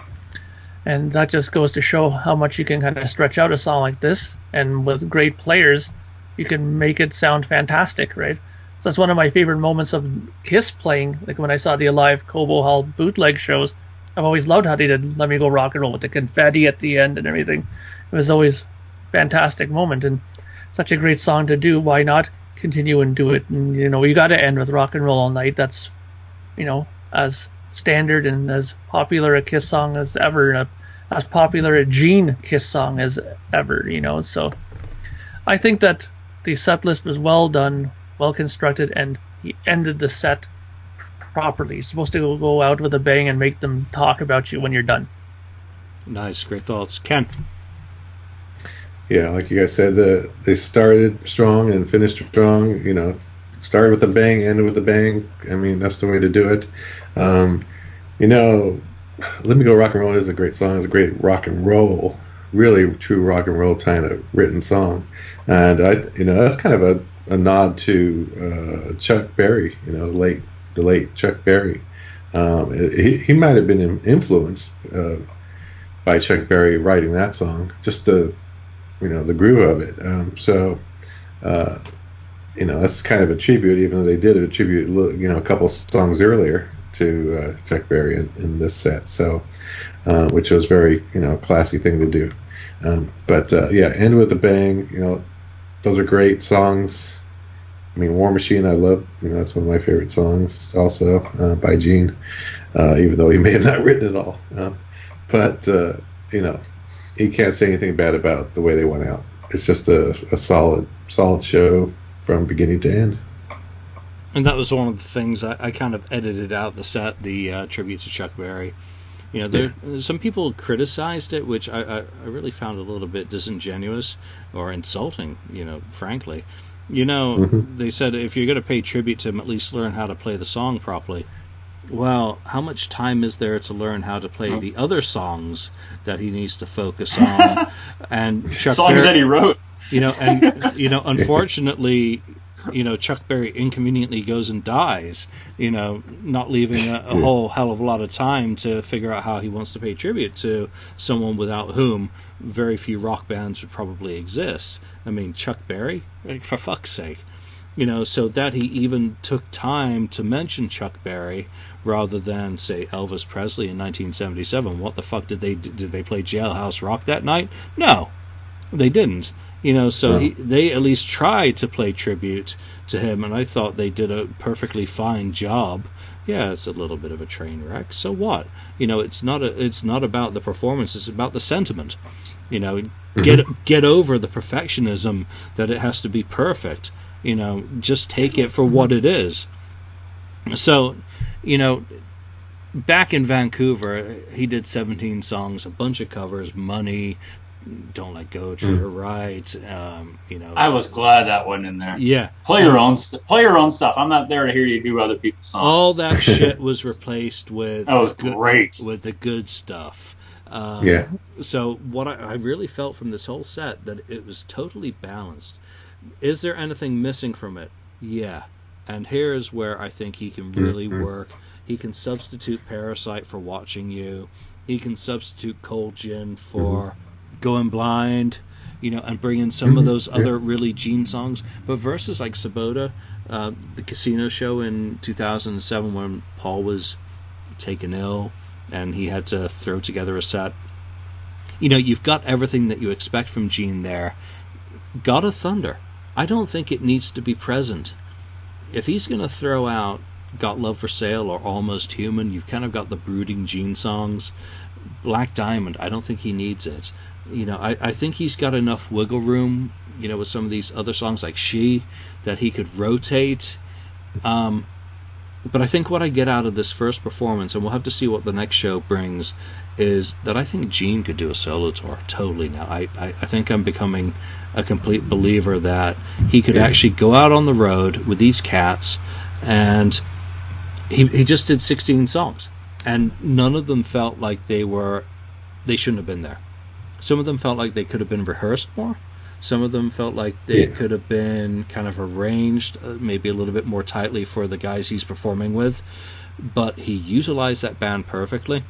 and that just goes to show how much you can kind of stretch out a song like this and with great players you can make it sound fantastic right So that's one of my favorite moments of Kiss playing. Like when I saw the Alive Cobo Hall bootleg shows, I've always loved how they did "Let Me Go Rock and Roll" with the confetti at the end and everything. It was always fantastic moment and such a great song to do. Why not continue and do it? And you know, you got to end with "Rock and Roll All Night." That's you know as standard and as popular a Kiss song as ever, and a, as popular a Gene Kiss song as ever. You know, so I think that the set list was well done, well constructed, and he ended the set properly. He's supposed to go out with a bang and make them talk about you when you're done. Nice, great thoughts, Ken. Yeah, like you guys said, the they started strong and finished strong. You know, started with a bang, ended with a bang. I mean, that's the way to do it. Um, you know, "Let Me Go Rock and Roll" is a great song. It's a great rock and roll, really true rock and roll kind of written song, and I, you know, that's kind of a, a nod to uh, Chuck Berry. You know, the late the late Chuck Berry. Um, he, he might have been influenced uh, by Chuck Berry writing that song, just the you know the groove of it. Um, so uh, you know that's kind of a tribute, even though they did a tribute, you know, a couple songs earlier to uh, Chuck Berry in, in, this set. So uh, which was very you know classy thing to do. Um, but uh, yeah, end with a bang. You know, those are great songs. I mean, War Machine, I love. You know, that's one of my favorite songs, also uh, by Gene, uh, even though he may have not written it all. Um, but uh, you know, he can't say anything bad about the way they went out. It's just a, a solid, solid show from beginning to end. And that was one of the things I, I kind of edited out the set, the uh, tribute to Chuck Berry. You know, there yeah. some people criticized it, which I, I, I really found a little bit disingenuous or insulting. You know, frankly. You know, mm-hmm. they said if you're going to pay tribute to him, at least learn how to play the song properly. Well, how much time is there to learn how to play oh. the other songs that he needs to focus on? and Chuck songs Berry, that he wrote. You know, and you know, unfortunately, you know, Chuck Berry inconveniently goes and dies. You know, not leaving a, a whole hell of a lot of time to figure out how he wants to pay tribute to someone without whom very few rock bands would probably exist. I mean, Chuck Berry, like, for fuck's sake. You know, so that he even took time to mention Chuck Berry rather than say Elvis Presley in 1977. What the fuck did they did they play Jailhouse Rock that night? No, they didn't. You know, so he, they at least tried to play tribute to him, and I thought they did a perfectly fine job. Yeah, it's a little bit of a train wreck. So what? You know, it's not a, it's not about the performance. It's about the sentiment. You know, mm-hmm. get get over the perfectionism that it has to be perfect. You know, just take it for what it is. So, you know, back in Vancouver, he did 17 songs, a bunch of covers, Money, Don't Let Go, Treat Her mm. Right. Um, you know, I was glad that wasn't in there. Yeah, play your own st- play your own stuff. I'm not there to hear you do other people's songs. All that shit was replaced with that was good, great with the good stuff. Um, yeah. So what I, I really felt from this whole set that it was totally balanced. Is there anything missing from it? Yeah. And here's where I think he can really mm-hmm. work. He can substitute Parasite for Watching You. He can substitute Cold Gin for mm-hmm. Going Blind, you know, and bring in some mm-hmm. of those other really Gene songs. But verses like Soboba, uh, the casino show in 2007 when Paul was taken ill and he had to throw together a set. You know, you've got everything that you expect from Gene there. God of Thunder I don't think it needs to be present. If he's going to throw out Got Love for Sale or Almost Human, you've kind of got the brooding Gene songs. Black Diamond, I don't think he needs it. You know, I, I think he's got enough wiggle room, you know, with some of these other songs like She, that he could rotate. Um, but I think what I get out of this first performance, and we'll have to see what the next show brings, is that I think Gene could do a solo tour totally now. I, I, I think I'm becoming a complete believer that he could actually go out on the road with these cats, and he, he just did 16 songs, and none of them felt like they were, they shouldn't have been there. Some of them felt like they could have been rehearsed more. Some of them felt like they yeah. could have been kind of arranged, uh, maybe a little bit more tightly for the guys he's performing with, but he utilized that band perfectly.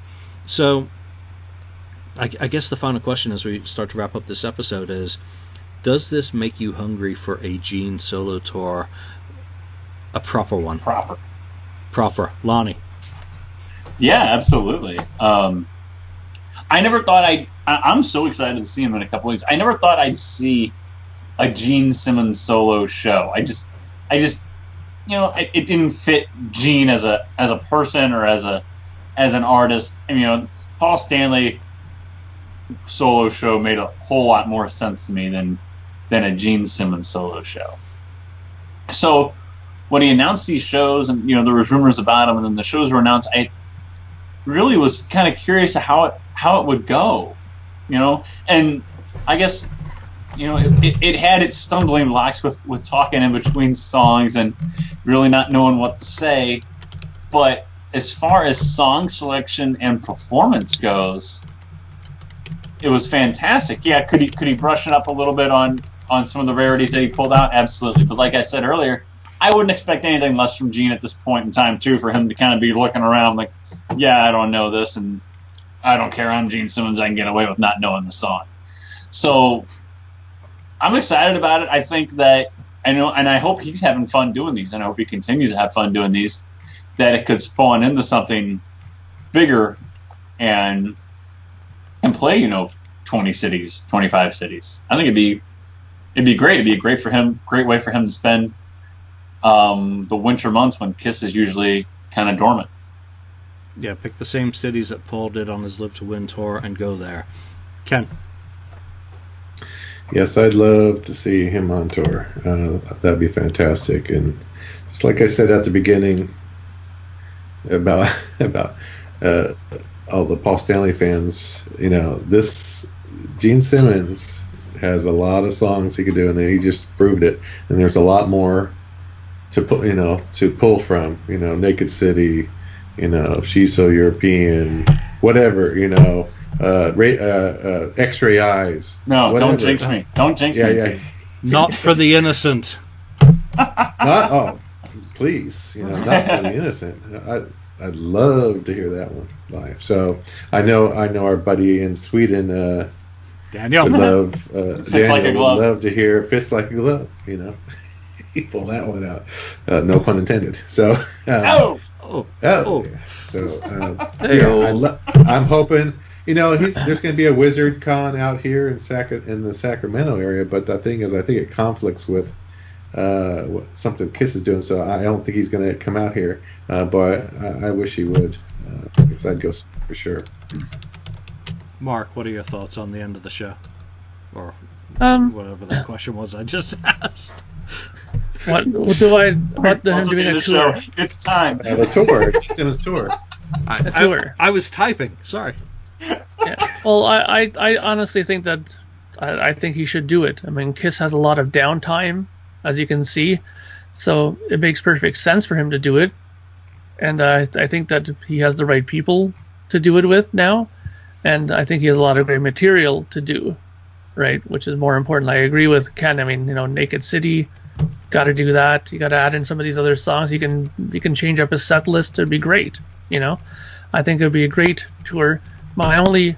So, I, I guess the final question as we start to wrap up this episode is Does this make you hungry for a Gene solo tour A proper one. proper. Proper. Lonnie. Yeah, absolutely. Um, I never thought I'd. I, I'm so excited to see him in a couple weeks. I never thought I'd see a Gene Simmons solo show. I just, I just, you know, it, didn't fit Gene as a as a person or as a as an artist. And, you know, Paul Stanley solo show made a whole lot more sense to me than than a Gene Simmons solo show. So when he announced these shows, and you know there was rumors about them, and then the shows were announced, I really was kind of curious how it how it would go, you know. And I guess you know it, it, it had its stumbling blocks with with talking in between songs and really not knowing what to say. But as far as song selection and performance goes, it was fantastic. Yeah, could he could he brush it up a little bit on on some of the rarities that he pulled out? Absolutely. But like I said earlier, I wouldn't expect anything less from Gene at this point in time too, for him to kind of be looking around like, yeah, I don't know this, and I don't care. I'm Gene Simmons. I can get away with not knowing the song. So I'm excited about it. I think that I know, and I hope he's having fun doing these, and I hope he continues to have fun doing these. That it could spawn into something bigger, and and play, you know, 20 cities, 25 cities. I think it'd be it'd be great. It'd be great for him, great way for him to spend um, the winter months when Kiss is usually kind of dormant. Yeah, pick the same cities that Paul did on his Live to Win tour and go there. Ken. Yes, I'd love to see him on tour. Uh, that'd be fantastic. And just like I said at the beginning about about uh, all the Paul Stanley fans, you know, this Gene Simmons has a lot of songs he could do, and he just proved it. And there's a lot more to pull, you know, to pull from. You know, Naked City, you know, She's So European, whatever, you know, uh, uh, uh, X-Ray Eyes. No, whatever. don't jinx me. Don't jinx Yeah, me. yeah. Not for the innocent. Not, oh, please, you know, not for the innocent. I, I'd love to hear that one live. So I know, I know our buddy in Sweden uh, Daniel. would love. Uh, Daniel like a glove. would love to hear "Fits Like a Glove." You know, he pulled that one out. Uh, no pun intended. So. Uh, Oh, Oh, Oh, Oh. yeah. So, um, Hey. you know, I lo- I'm hoping, you know, he's, there's going to be a Wizard Con out here in Sac- in the Sacramento area, but the thing is, I think it conflicts with uh, what, something Kiss is doing, so I don't think he's going to come out here. Uh, but I, I wish he would, uh, because I'd go for sure. Mark, what are your thoughts on the end of the show? Or Um, whatever that question was I just asked. What, what do I about the, him Once doing again, a tour? show. It's time. Uh, the tour, Simmons tour. I, A tour. I, I was typing. Sorry. Yeah. Well, I, I, I honestly think that I, I think he should do it. I mean, Kiss has a lot of downtime, as you can see, so it makes perfect sense for him to do it. And I, I think that he has the right people to do it with now, and I think he has a lot of great material to do, right? Which is more important. I agree with Ken. I mean, you know, Naked City, got to do that. You got to add in some of these other songs. You can you can change up a set list. It'd be great. You know, I think it'd be a great tour. My only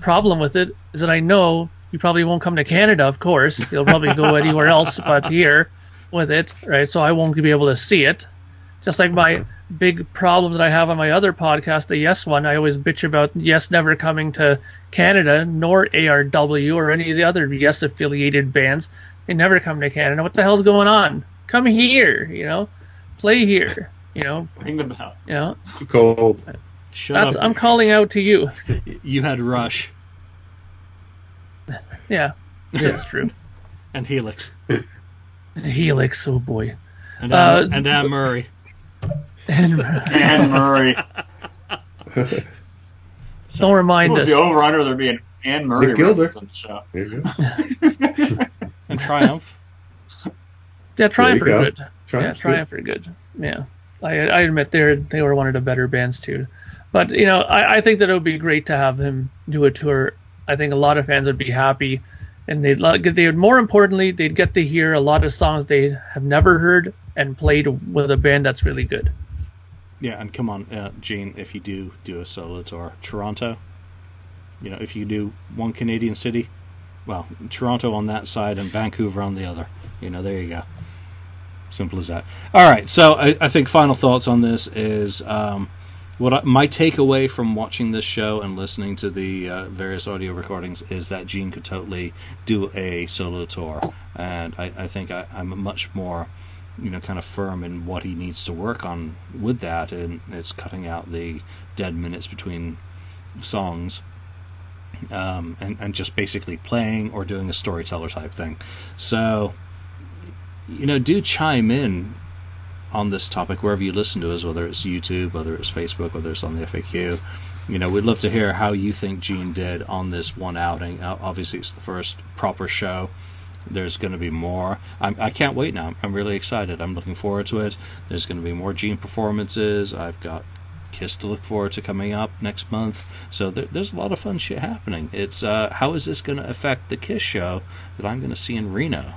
problem with it is that I know you probably won't come to Canada, of course. You'll probably go anywhere else but here with it, right? So I won't be able to see it. Just like my big problem that I have on my other podcast, the Yes one, I always bitch about Yes never coming to Canada, nor ARW or any of the other Yes affiliated bands. They never come to Canada. What the hell's going on? Come here, you know, play here, you know, Ring the bell. you know. Too cold. Shut That's up. I'm calling out to you. You had Rush Yeah, that's true. and Helix Helix, oh boy. and Uh, and Anne Murray. And Anne Murray. don't remind us. the over under there being Anne Murray Nick Gilder. on the show? There you go. And Triumph. Yeah, Triumph There are go. good. yeah, Triumph's good. Triumph are good. Yeah, I, I admit they they were one of the better bands too. But you know, I, I think that it would be great to have him do a tour. I think a lot of fans would be happy, and they'd like they would more importantly they'd get to hear a lot of songs they have never heard and played with a band that's really good. Yeah, and come on, uh, Gene, if you do do a solo tour, Toronto, you know, if you do one Canadian city, well, Toronto on that side and Vancouver on the other, you know, there you go. Simple as that. All right, so I, I think final thoughts on this is um, what I, my takeaway from watching this show and listening to the uh, various audio recordings is that Gene could totally do a solo tour, and I, I think I, I'm much more, you know, kind of firm in what he needs to work on with that, and it's cutting out the dead minutes between songs. Um, and, and just basically playing or doing a storyteller type thing. So, you know, do chime in on this topic wherever you listen to us, whether it's YouTube, whether it's Facebook, whether it's on the FAQ. You know, we'd love to hear how you think Gene did on this one outing. Uh, obviously, it's the first proper show. There's going to be more. I'm, I can not wait now. I'm really excited. I'm looking forward to it. There's going to be more Gene performances. I've got Kiss to look forward to coming up next month. So there, there's a lot of fun shit happening. It's uh, how is this going to affect the Kiss show that I'm going to see in Reno?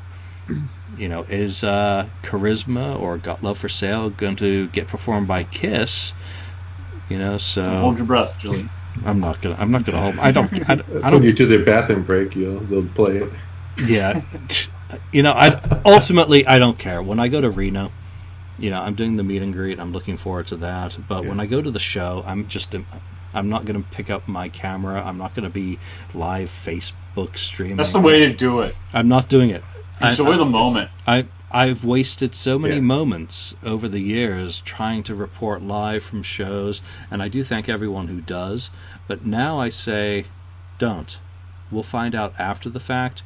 you know, is uh, Charisma or Got Love for Sale going to get performed by Kiss? You know, so hold your breath, Julie. I'm not gonna. I'm not gonna hold. I don't. I, That's I don't. when you do their bathroom break, you'll they'll play it. Yeah, you know, I ultimately I don't care when I go to Reno. You know, I'm doing the meet and greet. I'm looking forward to that. But Yeah. when I go to the show, I'm just. I'm not going to pick up my camera. I'm not going to be live Facebook streaming. That's the way to do it. I'm not doing it. I- Enjoy I- the moment. I I've wasted so many Yeah. moments over the years trying to report live from shows, and I do thank everyone who does. But now I say, don't. We'll find out after the fact.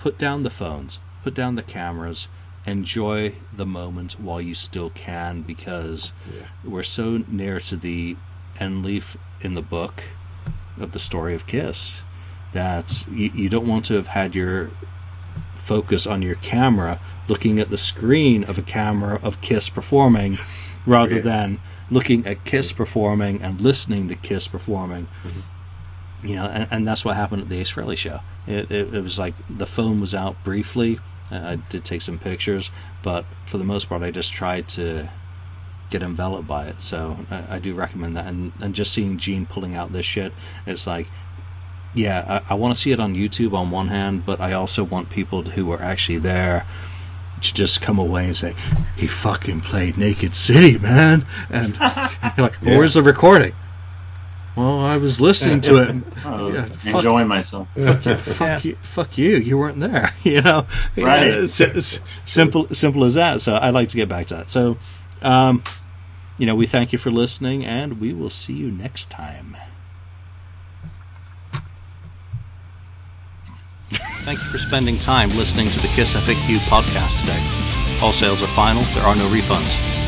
Put down the phones. Put down the cameras. Enjoy the moment while you still can, because Yeah. we're so near to the end leaf in the book of the story of Kiss that you, you don't want to have had your focus on your camera looking at the screen of a camera of Kiss performing rather Yeah. than looking at Kiss performing and listening to Kiss performing. Mm-hmm. You know, and, and that's what happened at the Ace Frehley show. It, it, it was like the phone was out briefly. I did take some pictures, but for the most part, I just tried to get enveloped by it. So I, I do recommend that. And, and just seeing Gene pulling out this shit, it's like, yeah, I, I want to see it on YouTube on one hand, but I also want people who are actually there to just come away and say, he fucking played Naked City, man. And you're like, well, Yeah. where's the recording? Well, I was listening to it. and- I was Yeah, fuck- enjoying myself. fuck you, fuck you, fuck you. You weren't there, you know. Right. Yeah, it's, it's simple, simple as that. So I'd like to get back to that. So, um, you know, we thank you for listening, and we will see you next time. Thank you for spending time listening to the Kiss FAQ podcast today. All sales are final. There are no refunds.